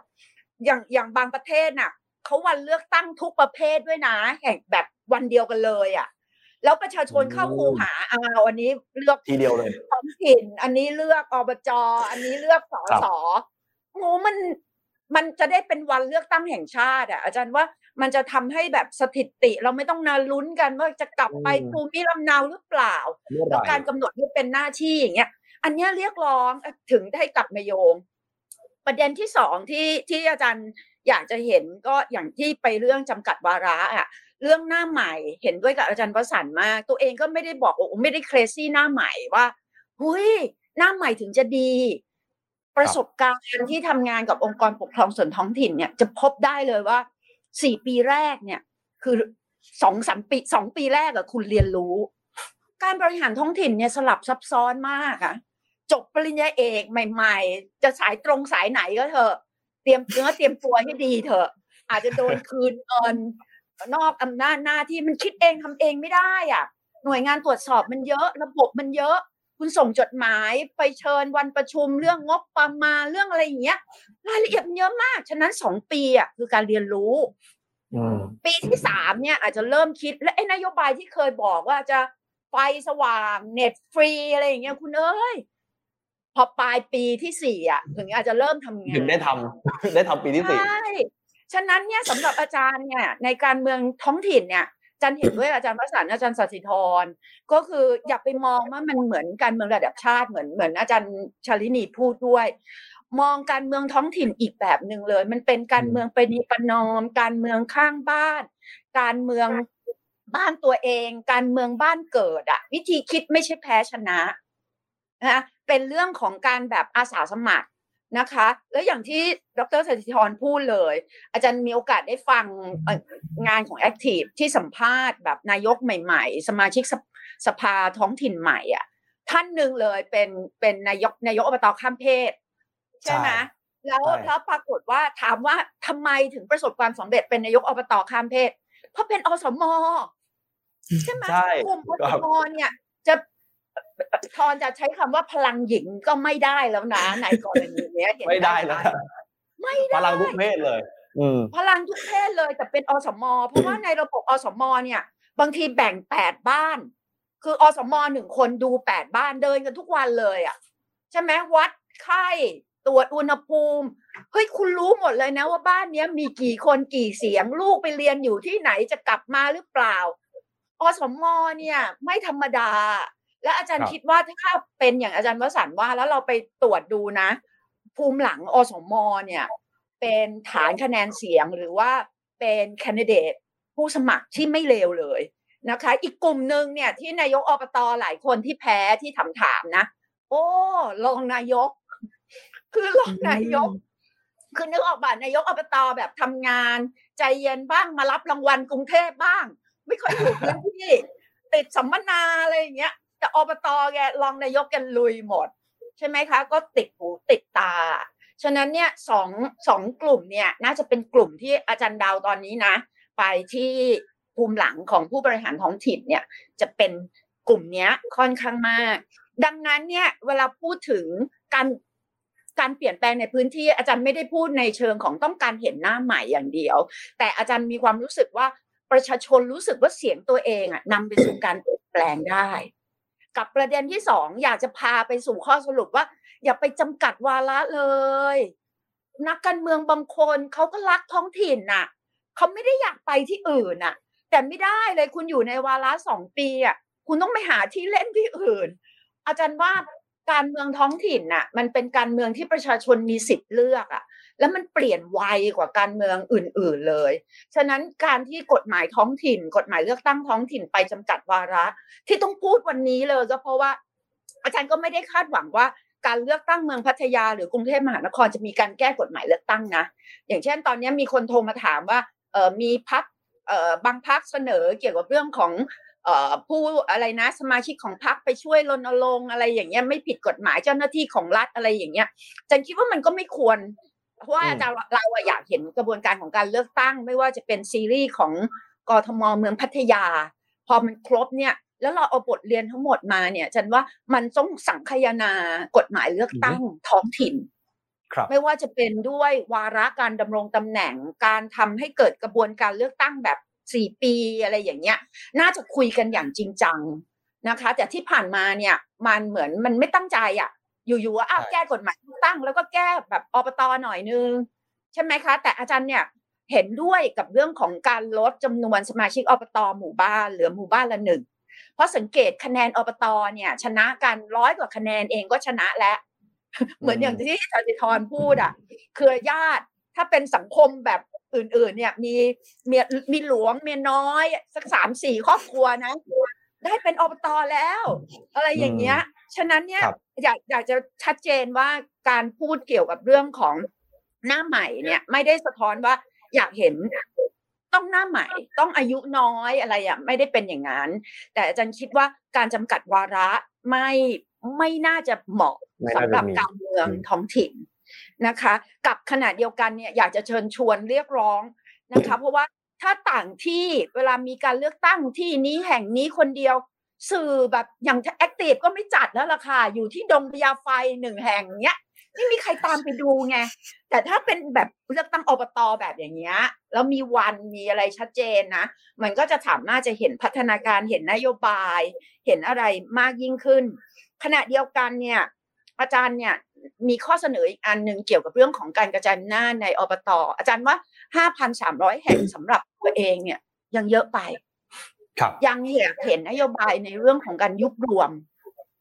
อย่างอย่างบางประเทศน่ะเขาวันเลือกตั้งทุกประเภทด้วยนะแห่งแบบวันเดียวกันเลยอะ แล้วประชาชนเข้าคูหาอ้าวอันนี้เลือกทีเดียวเลยท้องถิ่นอันนี้เลือกอบจอันนี้เลือกสอครับสอโอ้มันมันจะได้เป็นวันเลือกตั้งแห่งชาติอะ อาจารย์ว่ามันจะทำให้แบบสถิติ เราไม่ต้องนาลุ้นกันว่าจะกลับไปภูมิลำเนาหรือเปล่าเมื่อไหแล้วร่การกำหนดให้เป็นหน้าที่อย่างเงี้ย อันเนี้ยเรียกร้องถึงได้กลับมาโยง ประเด็นที่สองที่ที่อาจารย์อยากจะเห็นก็อย่างที่ไปเรื่องจำกัดวาระอะ เรื่องหน้าใหม่เห็นด้วยกับอาจารย์ประสันมาก ตัวเองก็ไม่ได้บอกโอ้ไม่ได้เครซี่หน้าใหม่ว่าหุยหน้าใหม่ถึงจะดี ประสบการณ์ที่ทำงานกับองค์กรปกครองส่วนท้องถิ่นเนี่ยจะพบได้เลยว่าสี่ปีแรกเนี่ย คือสองสามปีสองปีแรกอะคุณเรียนรู้ การบริหารท้องถิ่นเนี่ยสลับซับซ้อนมากอะจบปริญญาเอกใหม่ ๆ จะสายตรงสายไหนก็เถอะ เตรียมเนื้อเตรียมตัวให้ดีเถอะ อาจจะโดนคืนเงิน นอกอำนาจหน้าที่มันคิดเองทำเองไม่ได้อะ หน่วยงานตรวจสอบมันเยอะ ระบบมันเยอะ คุณส่งจดหมายไปเชิญวันประชุมเรื่องงบประมาณเรื่องอะไรอย่างเงี้ยรายละเอียดมันเยอะมากฉะนั้นสองปีอะคือการเรียนรู้อืมปีที่สามเนี่ยอาจจะเริ่มคิดและไอ้นโยบายที่เคยบอกว่าจะไฟสว่างเน็ตฟรีอะไรอย่างเงี้ยคุณเอ้ยพอปลายปีที่สี่อะ ถึงอาจจะเริ่มทำงานถึงได้ทำได้ทำปีที่สี่ใช่ ฉะนั้นเนี่ยสำหรับอาจารย์เนี่ยในการเมืองท้องถิ่นเนี่ยอาจารย์เห็นด้วยอาจารย์ประสานอาจารย์สัสิธร ก็คืออย่าไปมองว่ามันเหมือนการเมืองระดับชาติเหมือนเหมือนอาจารย์ชาลินีพูดด้วย มองการเมืองท้องถิ่นอีกแบบหนึ่งเลย มันเป็นการเมืองปณีปนอม การเมืองข้างบ้าน การเมืองบ้านตัวเอง การเมืองบ้านเกิดอะวิธีคิดไม่ใช่แพ้ชนะนะเป็นเรื่องของการแบบอาสาสมัคร นะคะ แล้วอย่างที่ดรสถิธรพูดเลย อาจารย์มีโอกาสได้ฟังเอ่องานของ Active ที่สัมภาษณ์แบบนายกใหม่ ๆ สมาชิกสภสภาท้องถิ่นใหม่อะท่านหนึ่งเลยเป็นเป็นนายกนายกอบตข้ามเพศ ใช่ไหมใช่แล้วใช่แล้วปรากฏว่าถามว่าทำไมถึงประสบความสำเร็จเป็นนายกอบตข้ามเพศ เพราะเป็นอสมใช่ไหมใช่กลุ่มอคสรับมเนี่ยจะ ทอนจะใช้คำว่าพลังหญิงก็ไม่ได้แล้วนะในกรณีเนี้ยเห็นหไม่ได้แล้วชัไม่พได้ลังทุกเพศเลยอืมพลังทุกเพศเลยแต่เป็นอสมเพราะว่าในระบบอสมเนี่ย บางทีแบ่งแปดบ้าน คืออสมหนึ่งคนดูแปดบ้านเดินกันทุกวันเลยอะ ใช่ไหมวัดไข้ตรวจอุณหภูมิเฮ้ยคุณรู้หมดเลยนะว่าบ้านเนี้ยมีกี่คนกี่เสียงลูกไปเรียนอยู่ที่ไหนจะกลับมาหรือเปล่า อสมเนี่ย ไม่ธรรมดา และอาจารย์ครับคิดว่าถ้าเป็นอย่างอาจารย์วสันต์ว่า แล้วเราไปตรวจดูนะ ภูมิหลังอสมเนี่ย เป็นฐานคะแนนเสียงหรือว่าเป็นแคนดิเดตผู้สมัครที่ไม่เลวเลยนะคะ อีกกลุ่มหนึ่งเนี่ยที่นายกอบตหลายคนที่แพ้ที่ถามถามๆนะ โอ้รองนายก คือรองนายก คือนึกออกป่ะนายกอบตแบบทำงาน ใจเย็นบ้างมารับรางวัลกรุงเทพบ้าง ไม่ค่อยอยู่พื้นที่ติดสัมมนาอะไรอย่างเงี้ย แต่อบตแกรองนายกแกันลุยหมด ใช่ไหมคะ ก็ติดหูติดตา ฉะนั้นเนี่ยสองสองกลุ่มเนี่ยน่าจะเป็นกลุ่มที่อาจารย์ดาวตอนนี้นะ ไปที่ภูมิหลังของผู้บริหารท้องถิ่นเนี่ยจะเป็นกลุ่มนี้ค่อนข้างมาก ดังนั้นเนี่ยเวลาพูดถึงการการเปลี่ยนแปลงในพื้นที่อาจารย์ไม่ได้พูดในเชิงของต้องการเห็นหน้าใหม่อย่างเดียว แต่อาจารย์มีความรู้สึกว่าประชาชนรู้สึกว่าเสียงตัวเองอะนำไปสู่การเปลี่ยนแปลงได้ กับประเด็นที่สองอยากจะพาไปสู่ข้อสรุปว่า อย่าไปจำกัดวาระเลย นักการเมืองบางคนเขาก็รักท้องถิ่นน่ะเขาไม่ได้อยากไปที่อื่นน่ะ แต่ไม่ได้เลยคุณอยู่ในวาระสองปีอะคุณต้องไปหาที่เล่นที่อื่น อาจารย์ว่าการเมืองท้องถิ่นน่ะ มันเป็นการเมืองที่ประชาชนมีสิทธิ์เลือกอะ แล้วมันเปลี่ยนไวกว่าการเมืองอื่น ๆเลย ฉะนั้นการที่กฎหมายท้องถิ่น กฎหมายเลือกตั้งท้องถิ่นไปจำกัดวาระ ที่ต้องพูดวันนี้เลยก็เพราะว่า อาจารย์ก็ไม่ได้คาดหวังว่าการเลือกตั้งเมืองพัทยา หรือกรุงเทพมหานครจะมีการแก้กฎหมายเลือกตั้งนะ อย่างเช่น ตอนนี้มีคนโทรมาถามว่าเออมีพักเออบางพักเสนอเกี่ยวกับเรื่องของเออผู้อะไรนะสมาชิกของพักไปช่วยรณรงค์อะไรอย่างเงี้ยไม่ผิดกฎหมายเจ้าหน้าที่ของรัฐอะไรอย่างเงี้ยจันคิดว่ามันก็ไม่ควร เพราะว่าอาจารย์เราอะอยากเห็นกระบวนการของการเลือกตั้ง ไม่ว่าจะเป็นซีรีส์ของกทมเมืองพัทยา พอมันครบเนี่ย แล้วเราเอาบทเรียนทั้งหมดมาเนี่ยฉันว่ามันต้องสังคายนากฎหมายเลือกตั้งท้องถิ่นครับไม่ว่าจะเป็นด้วยวาระการดำรงตำแหน่งการทำให้เกิดกระบวนการเลือกตั้งแบบสี่ปีอะไรอย่างเงี้ย น่าจะคุยกันอย่างจริงจังนะคะ แต่ที่ผ่านมาเนี่ยมันเหมือนมันไม่ตั้งใจอะ อยู่ๆว่าอ้าวใช่แก้กฎหมายเลือกตั้ง แล้วก็แก้แบบอบตหน่อยนึงใช่ไหมคะ แต่อาจารย์เนี่ยเห็นด้วยกับเรื่องของการลดจำนวนสมาชิกอบตหมู่บ้านเหลือหมู่บ้านละหนึ่งเพราะสังเกตคะแนนอบตเนี่ยชนะกันร้อยกว่าคะแนนเองก็ชนะแล้ว เหมือนอย่างที่อาจารย์ธรพูดอะ เครือญาติถ้าเป็นสังคมแบบอื่น ๆ เนี่ยมีเมียมีหลวงเมียน้อย สักสามสี่ครอบครัวนะ ได้เป็นอบตแล้ว อะไรอย่างเงี้ย ฉะนั้นเนี่ยครับอยากอยากจะชัดเจนว่าการพูดเกี่ยวกับเรื่องของหน้าใหม่เนี่ย ไม่ได้สะท้อนว่าอยากเห็นต้องหน้าใหม่ต้องอายุน้อยอะไรอะไม่ได้เป็นอย่างนั้น แต่อาจารย์คิดว่าการจำกัดวาระไม่ไม่น่าจะเหมาะไม่น่าสำหจะรับมีการเมืองอืมท้องถิ่นนะคะ กับขณะเดียวกันเนี่ยอยากจะเชิญชวนเรียกร้องนะคะ เพราะว่าถ้าต่างที่เวลามีการเลือกตั้งที่นี้แห่งนี้คนเดียว สื่อแบบอย่างแอคทีฟก็ไม่จัดแล้วล่ะค่ะ อยู่ที่ดงพญาไฟหนึ่งแห่งเนี้ยไม่มีใครตามไปดูไง แต่ถ้าเป็นแบบเลือกตั้งอบตแบบอย่างเงี้ยแล้วมีวันมีอะไรชัดเจนนะ มันก็จะสามารถจะเห็นพัฒนาการเห็นนโยบาย เห็นอะไรมากยิ่งขึ้น ขณะเดียวกันเนี่ยอาจารย์เนี่ยมีข้อเสนออีกอันหนึ่งเกี่ยวกับเรื่องของการกระจายอำนาจในอบตอาจารย์ว่า 5,300 แห่งสำหรับตัวเองเนี่ยยังเยอะไป ครับยังเห็นเห็นนโยบายในเรื่องของการยุบรวม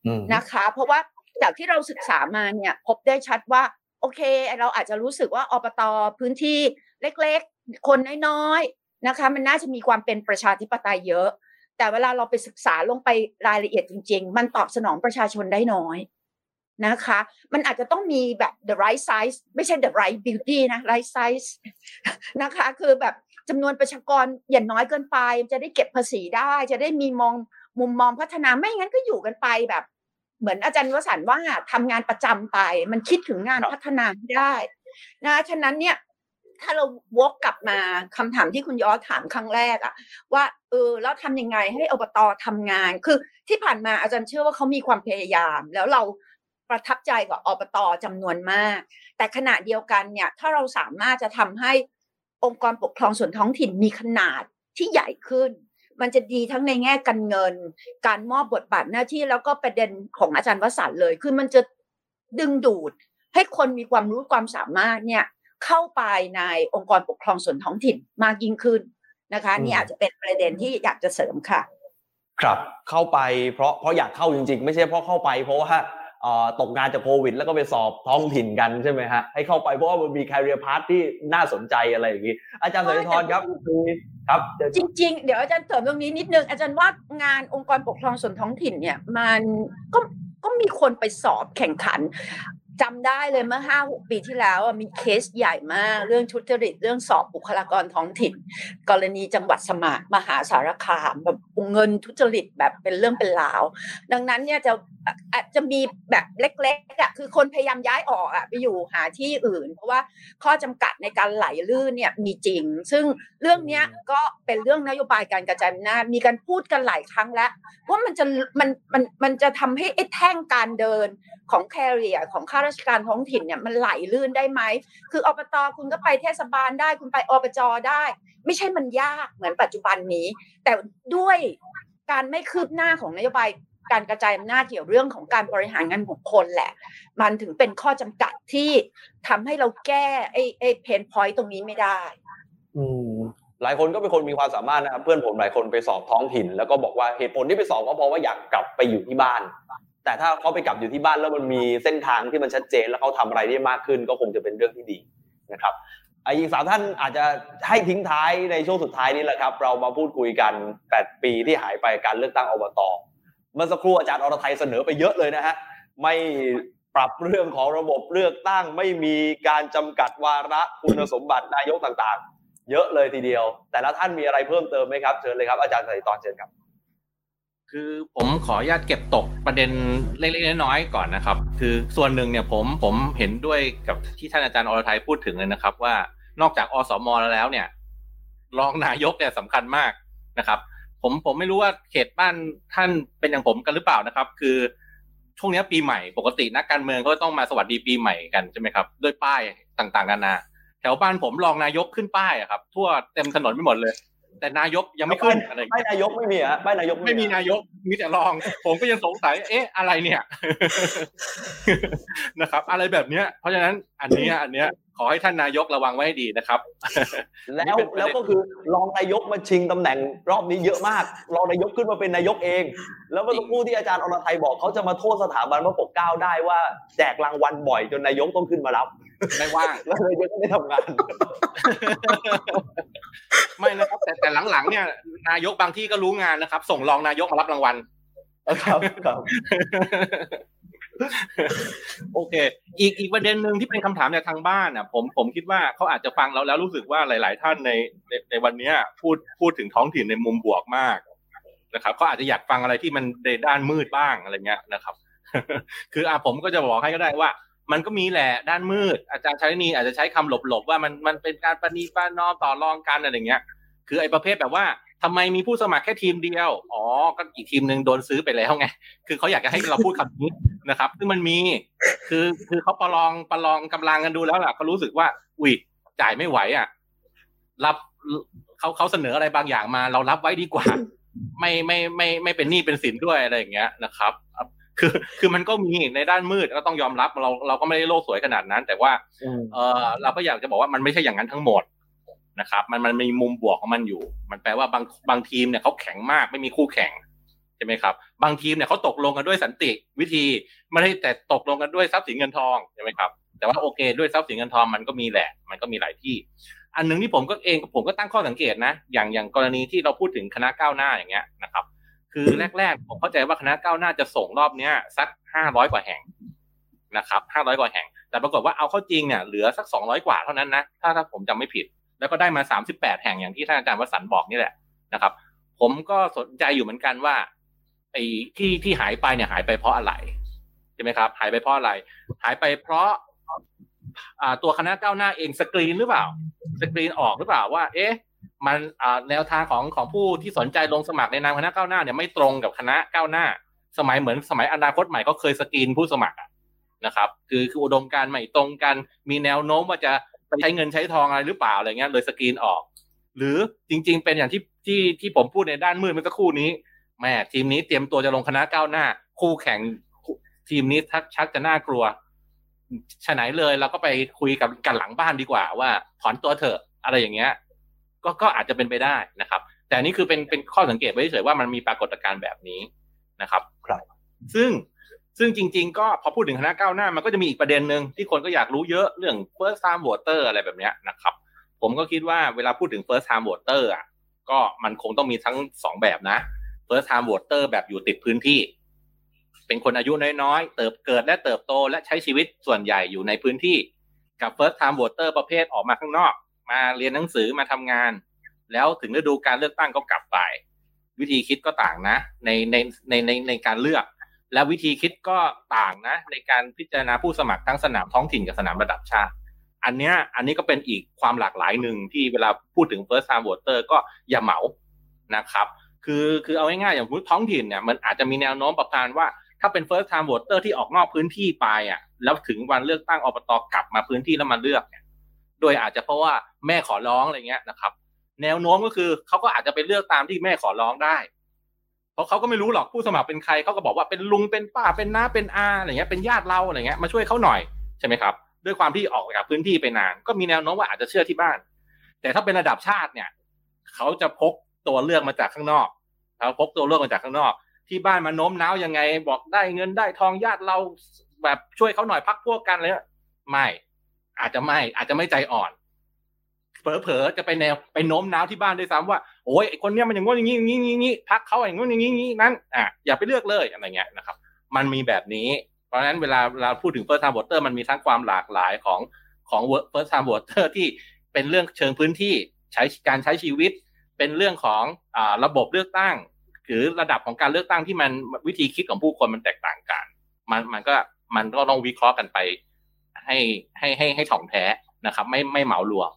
อืมนะคะ เพราะว่าจากที่เราศึกษามาเนี่ย พบได้ชัดว่า โอเค เราอาจจะรู้สึกว่าอบตพื้นที่เล็กๆ คนน้อยๆนะคะ มันน่าจะมีความเป็นประชาธิปไตยเยอะ แต่เวลาเราไปศึกษาลงไปรายละเอียดจริง ๆ มันตอบสนองประชาชนได้น้อยนะคะ มันอาจจะต้องมีแบบ the right size ไม่ใช่ the right beauty นะ right size นะคะ คือแบบ จำนวนประชากรอย่าน้อยเกินไป จะได้เก็บภาษีได้ จะได้มีมองมุมมองพัฒนาไม่งั้นก็อยู่กันไปแบบ เหมือนอาจารย์วสันต์ว่าทำงานประจำไป มันคิดถึงงานครับพัฒนาไม่ได้นะฉะนั้นเนี่ยถ้าเราวกกลับมาคำถามที่คุณยอถามครั้งแรกอะว่าเออแล้วทำยังไงให้อบตทำงาน คือที่ผ่านมาอาจารย์เชื่อว่าเขามีความพยายาม แล้วเราประทับใจกับอบตจำนวนมาก แต่ขณะเดียวกันเนี่ย ถ้าเราสามารถจะทำให้ องค์กรปกครองส่วนท้องถิ่นมีขนาดที่ใหญ่ขึ้น มันจะดีทั้งในแง่การเงิน การมอบบทบาทหน้าที่แล้วก็ประเด็นของอาจารย์วสันต์เลย คือมันจะดึงดูดให้คนมีความรู้ความสามารถเนี่ยเข้าไปในองค์กรปกครองส่วนท้องถิ่นมากยิ่งขึ้นนะคะอืมนี่อาจจะเป็นประเด็นที่อยากจะเสริมค่ะ ครับเข้าไปเพราะเพราะอยากเข้าจริงๆ ไม่ใช่เพราะเข้าไป เพราะว่าเอ่อ ตกงานจากโควิด แล้วก็ไปสอบท้องถิ่นกันใช่ไหมฮะให้เข้าไปเพราะว่ามันมี career path ที่น่าสนใจอะไรอย่างนี้ อาจารย์สริธรครับมีครับเดี๋ยวจริง ๆ เดี๋ยวอาจารย์เสริมตรงนี้นิดนึง อาจารย์ว่างานองค์กรปกครองส่วนท้องถิ่นเนี่ยมันก็ก็มีคนไปสอบแข่งขัน จำได้เลยเมื่อห้าหกปีที่แล้วมีเคสใหญ่มากเรื่องทุจริตเรื่องสอบบุคลากรท้องถิ่น กรณีจังหวัดสมามหาสารคามแบบเงินทุจริตแบบเป็นเรื่องเป็นราว ดังนั้นเนี่ยจะอาจจะมีแบบเล็กๆอะคือคนพยายามย้ายออกอะไปอยู่หาที่อื่น เพราะว่าข้อจำกัดในการไหลลื่นเนี่ยมีจริง ซึ่งเรื่องเนี้ยก็เป็นเรื่องนโยบายการกระจายอำนาจมีการพูดกันหลายครั้งแล้วว่ามันจะมันมันมันจะทำให้ไอ้แท่งการเดินของแคริเอร์ของข้าราชการท้องถิ่นเนี่ยมันไหลลื่นได้ไหม คืออบตคุณก็ไปเทศบาลได้คุณไปอบจได้ ไม่ใช่มันยากเหมือนปัจจุบันนี้ แต่ด้วยการไม่คืบหน้าของนโยบายการกระจายอำนาจเกี่ยวเรื่องของการบริหารงานบุคคลแหละ มันถึงเป็นข้อจำกัดที่ทำให้เราแก้ไอ้ไอ้เพนพอยต์ตรงนี้ไม่ได้ อืมหลายคนก็เป็นคนมีความสามารถนะครับเพื่อนผมหลายคนไปสอบท้องถิ่น แล้วก็บอกว่าเหตุผลที่ไปสอบก็เพราะว่าอยากกลับไปอยู่ที่บ้าน แต่ถ้าเขาไปกลับอยู่ที่บ้านแล้วมันมีเส้นทางที่มันชัดเจน แล้วเขาทำอะไรได้มากขึ้น ก็คงจะเป็นเรื่องที่ดีนะครับอีกสามท่านอาจจะให้ทิ้งท้ายในช่วงสุดท้ายนี้แหละครับ เรามาพูดคุยกัน 8 ปีที่หายไปการเลือกตั้งอบตเมื่อสักครู่อาจารย์อรไทยเสนอไปเยอะเลยนะฮะไม่ปรับเรื่องของระบบเลือกตั้งไม่มีการจำกัดวาระคุณสมบัตินายกต่างๆ เยอะเลยทีเดียว แต่ละท่านมีอะไรเพิ่มเติมไหมครับเชิญเลยครับอาจารย์สายตอนเชิญครับ คือผมขออนุญาตเก็บตกประเด็นเล็กๆน้อยๆก่อนนะครับ คือส่วนหนึ่งเนี่ยผมผมเห็นด้วยกับที่ท่านอาจารย์อรทัยพูดถึงเลยนะครับ ว่านอกจากอสมแล้วเนี่ย รองนายกเนี่ยสำคัญมากนะครับ ผมผมไม่รู้ว่าเขตบ้านท่านเป็นอย่างผมกันหรือเปล่านะครับ คือช่วงนี้ปีใหม่ปกตินักการเมืองก็ต้องมาสวัสดีปีใหม่กันใช่ไหมครับด้วยป้ายต่างๆนานาแถวบ้านผมรองนายกขึ้นป้ายอะครับ ทั่วเต็มถนนไปหมดเลย แต่นายกยังไม่ขึ้นอะไรไม่นายกไม่มีฮะไม่นายกไม่มีนายกมีแต่รอง ผมก็ยังสงสัย เอ๊ะ อะไรเนี่ยนะครับ อะไรแบบเนี้ย เพราะฉะนั้นอันเนี้ยอันเนี้ย ขอให้ท่านนายกระวังไว้ให้ดีนะครับ แล้วแล้วก็คือรองนายกมาชิงตำแหน่งรอบนี้เยอะมากรองนายกขึ้นมาเป็นนายกเอง แล้วเมื่อสักครู่ที่อาจารย์อรไทยบอกเขาจะมาโทษสถาบันพระปกเกล้าได้ว่าแจกรางวัลบ่อยจนนายกต้องขึ้นมารับ ไม่ว่างแล้วนายกก็ไม่ทำงาน ไม่นะครับ แต่แต่หลังๆเนี่ย นายกบางที่ก็รู้งานนะครับ ส่งรองนายกมารับรางวัลครับครับโอเค อีกอีกประเด็นหนึ่งที่เป็นคำถามจากทางบ้านอะ ผมผมคิดว่าเขาอาจจะฟังเราแล้วรู้สึกว่าหลาย ๆ ท่านในในในวันเนี้ยพูดพูดถึงท้องถิ่นในมุมบวกมากนะครับเขาอาจจะอยากฟังอะไรที่มันในด้านมืดบ้างอะไรเงี้ยนะครับ คืออะผมก็จะบอกให้ก็ได้ว่า มันก็มีแหละด้านมืด อาจารย์ชาลินีอาจจะใช้คำหลบๆว่ามันมันเป็นการปณีประนอมต่อรองกันอะไรเงี้ย คือไอ้ประเภทแบบว่าทำไมมีผู้สมัครแค่ทีมเดียว อ๋อ ก็อีกทีมหนึ่งโดนซื้อไปแล้วไง คือเขาอยากจะให้เราพูดคำนี้นะครับ ซึ่งมันมี คือ คือเขาประลอง ประลองกำลังกันดูแล้วล่ะเขารู้สึกว่า อุ้ย จ่ายไม่ไหวอะ รับเขาเขาเสนออะไรบางอย่างมา เรารับไว้ดีกว่า ไม่ไม่ไม่ไม่เป็นหนี้เป็นสินด้วยอะไรอย่างเงี้ยนะครับ คือ คือมันก็มีในด้านมืดก็ต้องยอมรับเราเราก็ไม่ได้โลกสวยขนาดนั้น แต่ว่าเออเราก็อยากจะบอกว่ามันไม่ใช่อย่างนั้นทั้งหมดนะครับ มันมันมีมุมบวกของมันอยู่ มันแปลว่าบางบางทีมเนี่ยเขาแข็งมากไม่มีคู่แข่งใช่ไหมครับ บางทีมเนี่ยเขาตกลงกันด้วยสันติวิธีไม่ได้แต่ตกลงกันด้วยทรัพย์สินเงินทองใช่ไหมครับแต่ว่าโอเคด้วยทรัพย์สินเงินทองมันก็มีแหละ มันก็มีหลายที่ อันหนึ่งที่ผมก็เองผมก็ตั้งข้อสังเกตนะ อย่างอย่างกรณีที่เราพูดถึงคณะก้าวหน้าอย่างเงี้ยนะครับ คือแรกๆผมเข้าใจว่าคณะก้าวหน้าจะส่งรอบเนี้ยสักห้าร้อยกว่าแห่งนะครับห้าร้อยกว่าแห่ง แต่ปรากฏว่าเอาเข้าจริงเนี่ยเหลือสักสองร้อยกว่าเท่านั้นนะถ้าถ้าผมจำไม่ผิด แล้วก็ได้มาสามสิบแปดแห่งอย่างที่ท่านอาจารย์วสันบอกนี่แหละนะครับ ผมก็สนใจอยู่เหมือนกันว่าไอ้ที่ที่หายไปเนี่ยหายไปเพราะอะไรใช่ไหมครับหายไปเพราะอะไร หายไปเพราะอ่าตัวคณะก้าวหน้าเองสกรีนหรือเปล่า สกรีนออกหรือเปล่าว่า เอ๊ะ มันแนวทางของของผู้ที่สนใจลงสมัครในนามคณะก้าวหน้าเนี่ยไม่ตรงกับคณะก้าวหน้า สมัยเหมือนสมัยอนาคตใหม่ก็เคยสกรีนผู้สมัครนะครับ คือคืออุดมการณ์ไม่ตรงกัน มีแนวโน้มว่าจะไปใช้เงินใช้ทองอะไรหรือเปล่าอะไรเงี้ยเลยสกรีนออก หรือจริง ๆ เป็นอย่างที่ที่ที่ผมพูดในด้านมืดเมื่อสักครู่นี้แม่ทีมนี้เตรียมตัวจะลงคณะก้าวหน้า คู่แข่งทีมนี้ทักชักจะน่ากลัวฉะไหนเลยเราก็ไปคุยกับกันหลังบ้านดีกว่าว่า ถอนตัวเถอะอะไรอย่างเงี้ย ก็ก็อาจจะเป็นไปได้นะครับ แต่นี่คือเป็นเป็นข้อสังเกตไว้เฉยว่ามันมีปรากฏการณ์แบบนี้นะครับครับซึ่งซึ่งจริง ๆ ก็พอพูดถึงคณะก้าวหน้ามันก็จะมีอีกประเด็นหนึ่งที่คนก็อยากรู้เยอะเรื่อง first time voter อะไรแบบเนี้ยนะครับ ผมก็คิดว่าเวลาพูดถึง first time voter อะก็มันคงต้องมีทั้งสองแบบนะ first time voter แบบอยู่ติดพื้นที่ เป็นคนอายุน้อยๆ เติบเกิดและเติบโตและใช้ชีวิตส่วนใหญ่อยู่ในพื้นที่กับ first time voter ประเภทออกมาข้างนอก มาเรียนหนังสือมาทำงาน แล้วถึงฤดูการเลือกตั้งก็กลับไป วิธีคิดก็ต่างนะ ในในในในในการเลือก และวิธีคิดก็ต่างนะ ในการพิจารณาผู้สมัครทั้งสนามท้องถิ่นกับสนามระดับชาติ อันเนี้ยอันนี้ก็เป็นอีกความหลากหลายหนึ่งที่เวลาพูดถึง first time voter ก็อย่าเหมานะครับคือคือเอาง่ายๆอย่างท้องถิ่นเนี่ยมันอาจจะมีแนวโน้มประการว่าถ้าเป็น first time voter ที่ออกนอกพื้นที่ไปอะแล้วถึงวันเลือกตั้งอบตกลับมาพื้นที่แล้วมาเลือกเนี่ย โดยอาจจะเพราะว่าแม่ขอร้องอะไรเงี้ยนะครับ แนวโน้มก็คือเขาก็อาจจะไปเลือกตามที่แม่ขอร้องได้ เพราะเขาก็ไม่รู้หรอกผู้สมัครเป็นใครเขาก็บอกว่าเป็นลุงเป็นป้าเป็นน้าเป็นอาอะไรเงี้ยเป็นญาติเราอะไรเงี้ยมาช่วยเขาหน่อยใช่ไหมครับ ด้วยความที่ออกจากพื้นที่ไปนาน ก็มีแนวโน้มว่าอาจจะเชื่อที่บ้าน แต่ถ้าเป็นระดับชาติเนี่ยเขาจะพกตัวเลือกมาจากข้างนอกเขาพกตัวเลือกมาจากข้างนอก ที่บ้านมาโน้มน้าวยังไง บอกได้เงินได้ทองญาติเราแบบช่วยเขาหน่อยพักพวกกันเลยไม่ อาจจะไม่อาจจะไม่ใจอ่อนเผลอๆจะไปแนวไปโน้มน้าวที่บ้านด้วยซ้ำว่าโอ้ยคนเนี้ยมันอย่างงี้อย่างงี้อย่างงี้อย่างงี้พักเขาอย่างงี้อย่างงี้อย่างงี้นั้นอะอย่าไปเลือกเลยอะไรเงี้ยนะครับ มันมีแบบนี้เพราะฉะนั้นเวลาเราพูดถึง first time voter มันมีทั้งความหลากหลายของของ first time voter ที่เป็นเรื่องเชิงพื้นที่ใช้การใช้ชีวิต เป็นเรื่องของอ่าระบบเลือกตั้ง หรือระดับของการเลือกตั้งที่มันวิธีคิดของผู้คนมันแตกต่างกัน มันมันก็มันก็ต้องวิเคราะห์กันไป ให้ให้ให้ให้ถ่องแท้นะครับ ไม่ไม่เหมารวม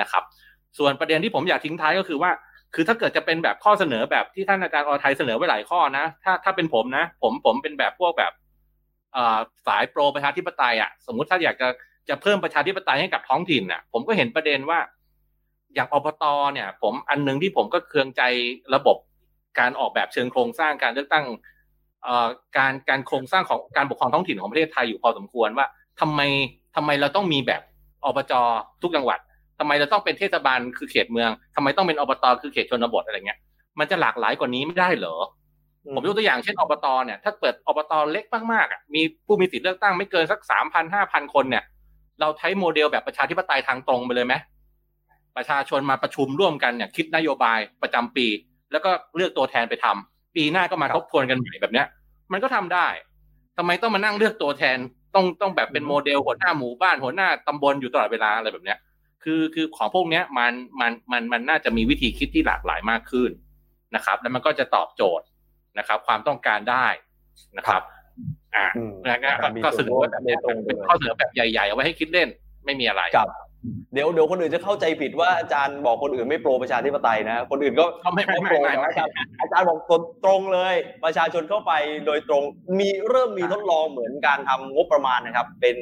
นะครับ ส่วนประเด็นที่ผมอยากทิ้งท้ายก็คือว่า คือถ้าเกิดจะเป็นแบบข้อเสนอแบบที่ท่านอาจารย์อรไทยเสนอไว้หลายข้อนะ ถ้าถ้าเป็นผมนะ ผมผมเป็นแบบพวกแบบสายโปรประชาธิปไตยอะสมมุติถ้าอยากจะจะเพิ่มประชาธิปไตยให้กับท้องถิ่นอะ ผมก็เห็นประเด็นว่า อย่างอบตเนี่ย ผมอันนึงที่ผมก็เคืองใจระบบการออกแบบเชิงโครงสร้างการเลือกตั้งการการโครงสร้างของการปกครองท้องถิ่นของประเทศไทยอยู่พอสมควรว่า ทำไมทำไมเราต้องมีแบบอบจทุกจังหวัดทำไมเราต้องเป็นเทศบาลคือเขตเมืองทำไมต้องเป็นอบตคือเขตชนบทอะไรเงี้ย มันจะหลากหลายกว่านี้ไม่ได้เหรอ ผมยกตัวอย่างเช่นอบตเนี่ย ถ้าเปิดอบตเล็กมากๆอะมีผู้มีสิทธิเลือกตั้งไม่เกินสักสามพันห้าพันคนเนี่ย เราใช้โมเดลแบบประชาธิปไตยทางตรงไปเลยไหมประชาชนมาประชุมร่วมกันเนี่ยคิดนโยบายประจำปี แล้วก็เลือกตัวแทนไปทำปีหน้าก็มาทบทวนกันใหม่แบบเนี้ย มันก็ทำได้ทำไมต้องมานั่งเลือกตัวแทน ต้องต้องแบบเป็นโมเดลหัวหน้าหมู่บ้านหัวหน้าตำบลอยู่ตลอดเวลาอะไรแบบเนี้ย คือคือของพวกเนี้ยมันมันมันมันน่าจะมีวิธีคิดที่หลากหลายมากขึ้นนะครับ แล้วมันก็จะตอบโจทย์นะครับ ความต้องการได้นะครับ อ่าก็เสนอแบบนี้เป็นข้อเสนอแบบใหญ่ๆเอาไว้ให้คิดเล่นไม่มีอะไรครับ เดี๋ยวเดี๋ยวคนอื่นจะเข้าใจผิดว่าอาจารย์บอกคนอื่นไม่โปรประชาธิปไตยนะ คนอื่นก็ไม่ไม่ไม่โปรไม่ไม่นะครับอาจารย์บอกตรงเลย ประชาชนเข้าไปโดยตรงมีเริ่มมีทดลองเหมือนการทำงบประมาณนะครับ เป็น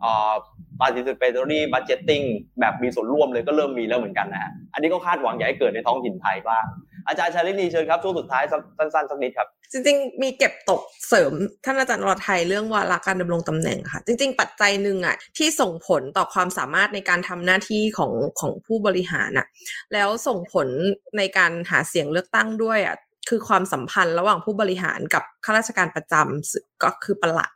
เอ่อ participatory budgeting แบบมีส่วนร่วมเลยก็เริ่มมีแล้วเหมือนกันนะฮะอันนี้ก็คาดหวังอยากให้เกิดในท้องถิ่นไทยบ้าง อาจารย์ชาลินีเชิญครับช่วงสุดท้ายสั้นๆสักนิดครับ จริง ๆ มีเก็บตกเสริมท่านอาจารย์รอไทยเรื่องวาระการดำรงตำแหน่งค่ะ จริง ๆ ปัจจัยหนึ่งอะที่ส่งผลต่อความสามารถในการทำหน้าที่ของของผู้บริหารอะแล้วส่งผลในการหาเสียงเลือกตั้งด้วยอะคือความสัมพันธ์ระหว่างผู้บริหารกับข้าราชการประจำก็คือประหลัด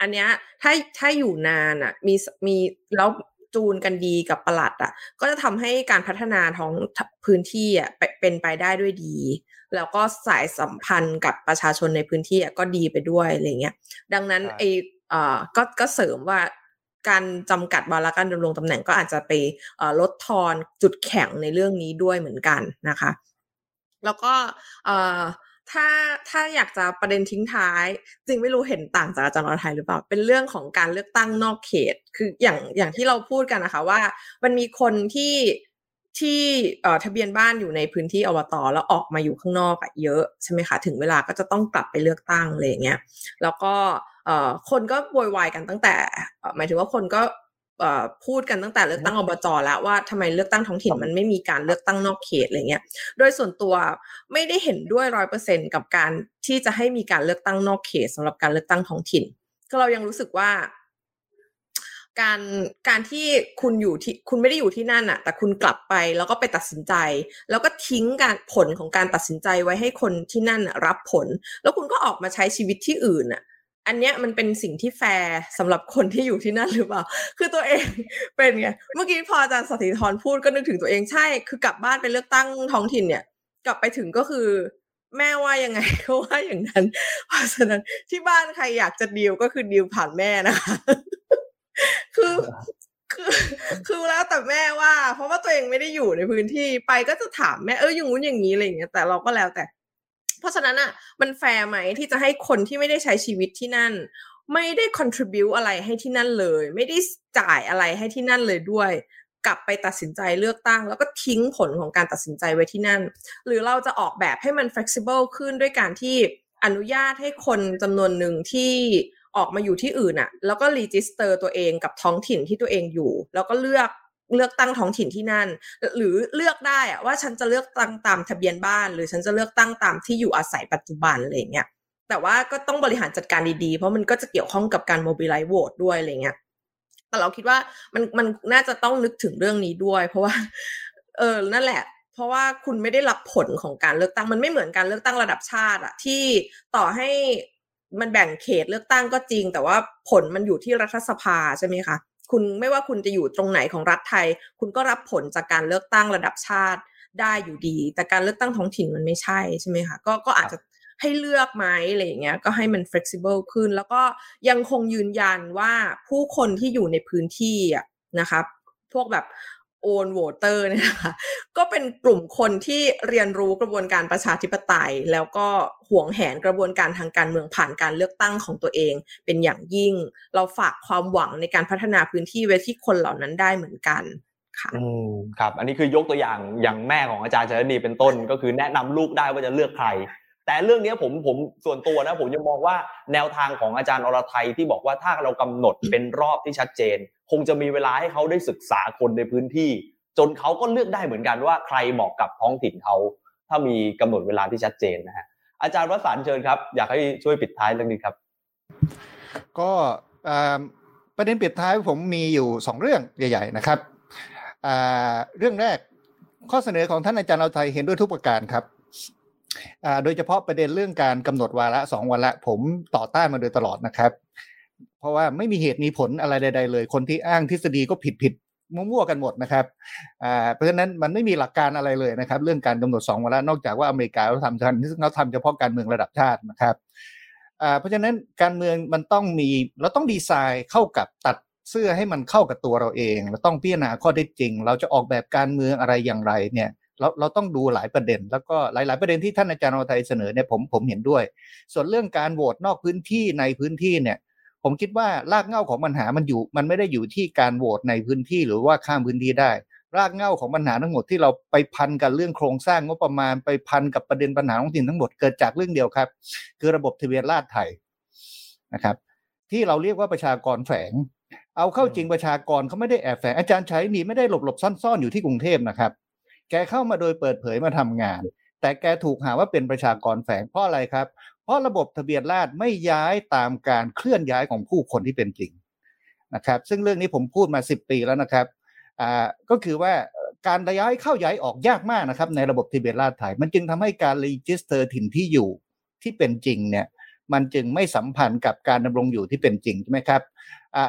อันเนี้ยถ้าถ้าอยู่นานอะมีมีแล้ว จูนกันดีกับประหลัดอะ ก็จะทำให้การพัฒนาท้องพื้นที่อะเป็นไปได้ด้วยดี แล้วก็สายสัมพันธ์กับประชาชนในพื้นที่อะก็ดีไปด้วยอะไรเงี้ยดังนั้นไอเอ่อก็ก็เสริมว่าการจำกัดวาระการดำรงตำแหน่งก็อาจจะไปลดทอนจุดแข็งในเรื่องนี้ด้วยเหมือนกันนะคะ แล้วก็เอ่อ ถ้าถ้าอยากจะประเด็นทิ้งท้าย จริงไม่รู้เห็นต่างจากอาจารย์อรไทยหรือเปล่า เป็นเรื่องของการเลือกตั้งนอกเขต คืออย่างอย่างที่เราพูดกันนะคะว่า มันมีคนที่ที่เอ่อทะเบียนบ้านอยู่ในพื้นที่อบตแล้วออกมาอยู่ข้างนอกอะเยอะใช่ไหมคะถึงเวลาก็จะต้องกลับไปเลือกตั้งอะไรอย่างเงี้ยแล้วก็เอ่อคนก็โวยวายกันตั้งแต่หมายถึงว่าคนก็ พูดกันตั้งแต่เลือกตั้งอบจแล้วว่าทำไมเลือกตั้งท้องถิ่นมันไม่มีการเลือกตั้งนอกเขตอะไรเงี้ย โดยส่วนตัวไม่ได้เห็นด้วยร้อยเปอร์เซ็นกับการที่จะให้มีการเลือกตั้งนอกเขตสำหรับการเลือกตั้งท้องถิ่น ก็เรายังรู้สึกว่า การการที่คุณอยู่ที่คุณไม่ได้อยู่ที่นั่นอะแต่คุณกลับไปแล้วก็ไปตัดสินใจ แล้วก็ทิ้งการผลของการตัดสินใจไว้ให้คนที่นั่นรับผล แล้วคุณก็ออกมาใช้ชีวิตที่อื่นอะ อันเนี้ยมันเป็นสิ่งที่แฟร์สำหรับคนที่อยู่ที่นั่นหรือเปล่า คือตัวเองเป็นไง เมื่อกี้พออาจารย์สถิธรพูดก็นึกถึงตัวเองใช่ คือกลับบ้านไปเลือกตั้งท้องถิ่นเนี่ย กลับไปถึงก็คือ แม่ว่ายังไงก็ว่าอย่างนั้น เพราะฉะนั้นที่บ้านใครอยากจะดีลก็คือดีลผ่านแม่นะคะ คือคือคือแล้วแต่แม่ว่า เพราะว่าตัวเองไม่ได้อยู่ในพื้นที่ไปก็จะถามแม่เอออย่างงู้นอย่างนี้อะไรอย่างเงี้ยแต่เราก็แล้วแต่ เพราะฉะนั้นอะมันแฟร์ไหมที่จะให้คนที่ไม่ได้ใช้ชีวิตที่นั่น ไม่ได้ contribu อะไรให้ที่นั่นเลย ไม่ได้จ่ายอะไรให้ที่นั่นเลยด้วย กลับไปตัดสินใจเลือกตั้ง แล้วก็ทิ้งผลของการตัดสินใจไว้ที่นั่น หรือเราจะออกแบบให้มัน flexible ขึ้นด้วยการที่อนุญาตให้คนจำนวนหนึ่งที่ออกมาอยู่ที่อื่นอะแล้วก็ register ตัวเองกับท้องถิ่นที่ตัวเองอยู่ แล้วก็เลือก เลือกตั้งท้องถิ่นที่นั่น หรือเลือกได้อะว่าฉันจะเลือกตั้งตามทะเบียนบ้าน หรือฉันจะเลือกตั้งตามที่อยู่อาศัยปัจจุบันอะไรเงี้ยแต่ว่าก็ต้องบริหารจัดการดีๆ เพราะมันก็จะเกี่ยวข้องกับการ mobilize vote ด้วยอะไรเงี้ยแต่เราคิดว่ามันมันน่าจะต้องนึกถึงเรื่องนี้ด้วย เพราะว่า เออนั่นแหละ เพราะว่าคุณไม่ได้รับผลของการเลือกตั้งมันไม่เหมือนการเลือกตั้งระดับชาติอะที่ต่อให้มันแบ่งเขตเลือกตั้งก็จริง แต่ว่าผลมันอยู่ที่รัฐสภาใช่ไหมคะ คุณไม่ว่าคุณจะอยู่ตรงไหนของรัฐไทย คุณก็รับผลจากการเลือกตั้งระดับชาติได้อยู่ดี แต่การเลือกตั้งท้องถิ่นมันไม่ใช่ใช่ไหมคะก็ก็อาจจะให้เลือกไหมอะไรอย่างเงี้ยก็ให้มัน flexible ขึ้น แล้วก็ยังคงยืนยันว่าผู้คนที่อยู่ในพื้นที่อะนะครับพวกแบบ โอนโวเตอร์เนี่ยนะคะก็เป็นกลุ่มคนที่เรียนรู้กระบวนการประชาธิปไตย แล้วก็ห่วงแหนกระบวนการทางการเมืองผ่านการเลือกตั้งของตัวเอง เป็นอย่างยิ่ง เราฝากความหวังในการพัฒนาพื้นที่ไว้ที่คนเหล่านั้นได้เหมือนกันค่ะอืมครับ อันนี้คือยกตัวอย่างอย่างแม่ของอาจารย์ชลนีเป็นต้น ก็คือแนะนำลูกได้ว่าจะเลือกใคร แต่เรื่องนี้ผมผมส่วนตัวนะผมยังมองว่าแนวทางของอาจารย์อรไทยที่บอกว่าถ้าเรากำหนดเป็นรอบที่ชัดเจน คงจะมีเวลาให้เขาได้ศึกษาคนในพื้นที่ จนเขาก็เลือกได้เหมือนกันว่าใครเหมาะกับท้องถิ่นเขาถ้ามีกำหนดเวลาที่ชัดเจนนะฮะอาจารย์วสันเชิญครับ อยากให้ช่วยปิดท้ายเรื่องนี้ครับ ก็ประเด็นปิดท้ายผมมีอยู่สองเรื่องใหญ่ ๆ นะครับเรื่องแรกข้อเสนอของท่านอาจารย์เอาไทยเห็นด้วยทุกประการครับ โดยเฉพาะประเด็นเรื่องการกำหนดวาระสองวันละผมต่อต้านมาโดยตลอดนะครับ เพราะว่าไม่มีเหตุมีผลอะไรใด ๆ เลย คนที่อ้างทฤษฎีก็ผิดผิดมั่วๆกันหมดนะครับเพราะฉะนั้นมันไม่มีหลักการอะไรเลยนะครับ เรื่องการกำหนดสองวันละนอกจากว่าอเมริกาเขาทำกันซึ่งเขาทำเฉพาะการเมืองระดับชาตินะครับเพราะฉะนั้นการเมืองมันต้องมีเราต้องดีไซน์เข้ากับตัดเสื้อให้มันเข้ากับตัวเราเอง เราต้องพิจารณาข้อเท็จจริง เราจะออกแบบการเมืองอะไรอย่างไรเนี่ย เราเราต้องดูหลายประเด็น แล้วก็หลาย ๆ ประเด็นที่ท่านอาจารย์อไทยเสนอเนี่ยผมผมเห็นด้วย ส่วนเรื่องการโหวตนอกพื้นที่ในพื้นที่เนี่ย ผมคิดว่ารากเหง้าของปัญหามันอยู่ มันไม่ได้อยู่ที่การโหวตในพื้นที่หรือว่าข้ามพื้นที่ได้ รากเหง้าของปัญหาทั้งหมดที่เราไปพันกับเรื่องโครงสร้างงบประมาณไปพันกับประเด็นปัญหาท้องถิ่นทั้งหมดเกิดจากเรื่องเดียวครับ คือระบบทะเบียนราษฎรไทยนะครับ ที่เราเรียกว่าประชากรแฝง เอาเข้าจริงประชากรเขาไม่ได้แอบแฝงอาจารย์ใชัยนีไม่ได้หลบหลบซ่อนๆอยู่ที่กรุงเทพนะครับ แกเข้ามาโดยเปิดเผยมาทำงาน แต่แกถูกหาว่าเป็นประชากรแฝงเพราะอะไรครับ เพราะระบบทะเบียนราษฎรไม่ย้ายตามการเคลื่อนย้ายของผู้คนที่เป็นจริงนะครับ ซึ่งเรื่องนี้ผมพูดมา 10 ปีแล้วนะครับอ่าก็คือว่าการย้ายเข้าย้ายออกยากมากนะครับในระบบทะเบียนราษฎรไทย มันจึงทำให้การรีจิสเตอร์ถิ่นที่อยู่ที่เป็นจริงเนี่ย มันจึงไม่สัมพันธ์กับการดำรงอยู่ที่เป็นจริงใช่ไหมครับ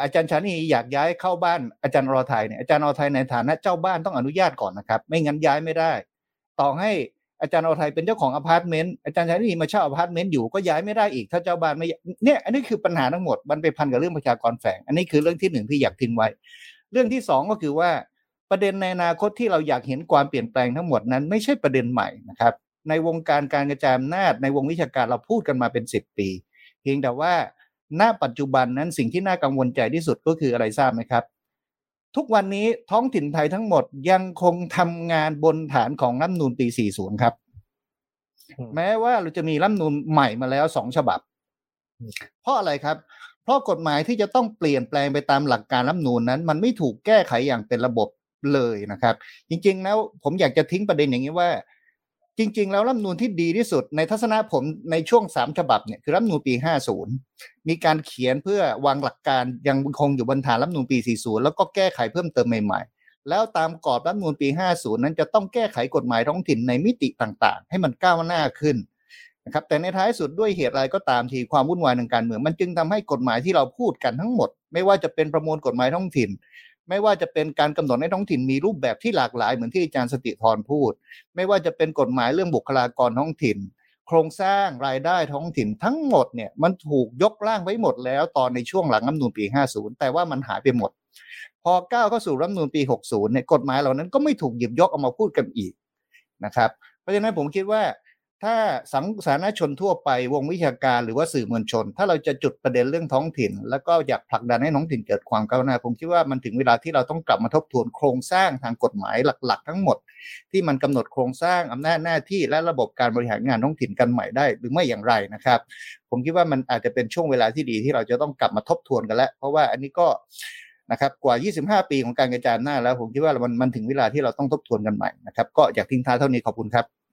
อาจารย์ชานีอยากย้ายเข้าบ้านอาจารย์รอไทยเนี่ยอาจารย์รอไทยในฐานะเจ้าบ้านต้องอนุญาตก่อนนะครับ ไม่งั้นย้ายไม่ได้ ต่อให้อาจารย์รอไทยเป็นเจ้าของอพาร์ตเมนต์อาจารย์ชานีมาเช่าอพาร์ตเมนต์อยู่ก็ย้ายไม่ได้อีกถ้าเจ้าบ้านไม่เนี่ยอันนี้คือปัญหาทั้งหมดมันไปพันกับเรื่องประชากรแฝงอันนี้คือเรื่องที่หนึ่งที่อยากทิ้งไว้ เรื่องที่สองก็คือว่าประเด็นในอนาคตที่เราอยากเห็นความเปลี่ยนแปลงทั้งหมดนั้น ไม่ใช่ประเด็นใหม่นะครับ ในวงการการกระจายอำนาจในวงวิชาการเราพูดกันมาเป็นสิบปี เพียงแต่ว่าณปัจจุบันนั้นสิ่งที่น่ากังวลใจที่สุดก็คืออะไรทราบไหมครับ ทุกวันนี้ท้องถิ่นไทยทั้งหมดยังคงทำงานบนฐานของรัฐนูนปี 40 ครับ แม้ว่าเราจะมีรัฐนูนใหม่มาแล้วสองฉบับ เพราะอะไรครับ เพราะกฎหมายที่จะต้องเปลี่ยนแปลงไปตามหลักการรัฐนูนนั้น มันไม่ถูกแก้ไขอย่างเป็นระบบเลยนะครับ จริง ๆ แล้วผมอยากจะทิ้งประเด็นอย่างนี้ว่า จริง ๆ แล้วรัฐนูนที่ดีที่สุดในทัศนะผมในช่วงสามฉบับเนี่ยคือรัฐนูนปี 50 มีการเขียนเพื่อวางหลักการยังคงอยู่บนฐานรัฐนูนปี 40 แล้วก็แก้ไขเพิ่มเติมใหม่ๆ แล้วตามกรอบรัฐนูนปี 50 นั้นจะต้องแก้ไขกฎหมายท้องถิ่นในมิติต่างๆ ให้มันก้าวหน้าขึ้นนะครับแต่ในท้ายสุดด้วยเหตุอะไรก็ตามทีความวุ่นวายทางการเมือง มันจึงทำให้กฎหมายที่เราพูดกันทั้งหมด ไม่ว่าจะเป็นประมวลกฎหมายท้องถิ่น ไม่ว่าจะเป็นการกำหนดในท้องถิ่นมีรูปแบบที่หลากหลายเหมือนที่อาจารย์สติธรพูด ไม่ว่าจะเป็นกฎหมายเรื่องบุคลากรท้องถิ่น โครงสร้างรายได้ท้องถิ่นทั้งหมดเนี่ยมันถูกยกร่างไว้หมดแล้วตอนในช่วงหลังรัฐธรรมนูญปี 50 แต่ว่ามันหายไปหมด พอก้าวเข้าสู่รัฐธรรมนูญปี 60เนี่ยกฎหมายเหล่านั้นก็ไม่ถูกหยิบยกเอามาพูดกันอีกนะครับ เพราะฉะนั้นผมคิดว่า ถ้าสังสาธารณชนทั่วไปวงวิชาการหรือว่าสื่อมวลชน ถ้าเราจะจุดประเด็นเรื่องท้องถิ่น แล้วก็อยากผลักดันให้ท้องถิ่นเกิดความก้าวหน้าผมคิดว่ามันถึงเวลาที่เราต้องกลับมาทบทวนโครงสร้างทางกฎหมายหลัก ๆ ทั้งหมด ที่มันกำหนดโครงสร้างอำนาจหน้าที่และระบบการบริหารงานท้องถิ่นกันใหม่ได้หรือไม่อย่างไรนะครับ ผมคิดว่ามันอาจจะเป็นช่วงเวลาที่ดีที่เราจะต้องกลับมาทบทวนกันแล้ว เพราะว่าอันนี้ก็นะครับกว่า 25 ปีของการกระจายอำนาจแล้วผมคิดว่ามันมันถึงเวลาที่เราต้องทบทวนกันใหม่นะครับก็อยากทิ้งท้ายเท่านี้ขอบคุณครับ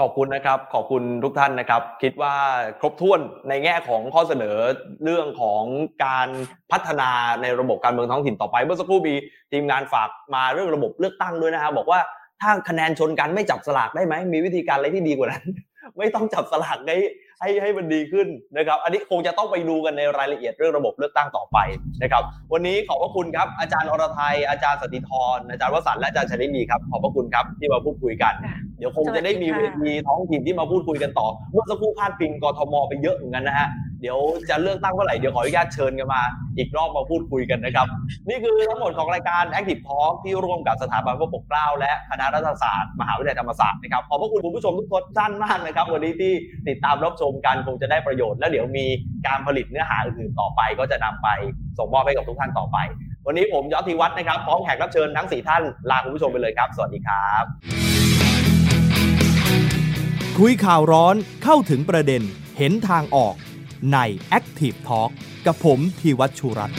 ขอบคุณนะครับ ขอบคุณทุกท่านนะครับ คิดว่าครบถ้วนในแง่ของข้อเสนอเรื่องของการพัฒนาในระบบการเมืองท้องถิ่นต่อไป เมื่อสักครู่มีทีมงานฝากมาเรื่องระบบเลือกตั้งด้วยนะครับบอกว่าถ้าคะแนนชนกันไม่จับสลากได้ไหมมีวิธีการอะไรที่ดีกว่านั้น ไม่ต้องจับสลากให้ ให้ให้มันดีขึ้นนะครับ อันนี้คงจะต้องไปดูกันในรายละเอียดเรื่องระบบเลือกตั้งต่อไปนะครับ วันนี้ขอบพระคุณครับ อาจารย์อรไทยอาจารย์สติธรอาจารย์วสันต์และอาจารย์ชลินีครับขอบพระคุณครับที่มาพูดคุยกันค่ะเดี๋ยวคงจะได้มีเวทีท้องถิ่นที่มาพูดคุยกันต่อเมื่อสักครู่พาดพิงกทมไปเยอะเหมือนกันนะฮะ เดี๋ยวจะเลือกตั้งเมื่อไหร่เดี๋ยวขออนุญาตเชิญกันมา อีกรอบมาพูดคุยกันนะครับ นี่คือทั้งหมดของรายการ Active Talk ที่ร่วมกับสถาบันพระปกเกล้าและคณะรัฐศาสตร์มหาวิทยาลัยธรรมศาสตร์นะครับขอบพระคุณคุณผู้ชมทุกท่านมากนะครับ วันนี้ที่ติดตามรับชมกันคงจะได้ประโยชน์และเดี๋ยวมีการผลิตเนื้อหาอื่นๆต่อไป ก็จะนำไปส่งมอบให้กับทุกท่านต่อไป วันนี้ผมยอดธีวัฒน์นะครับพร้อมแขกรับเชิญทั้งสี่ท่านลาคุณผู้ชมไปเลยครับ สวัสดีครับ คุยข่าวร้อนเข้าถึงประเด็นเห็นทางออก ใน Active Talk กับผมธีวัชชุรัตน์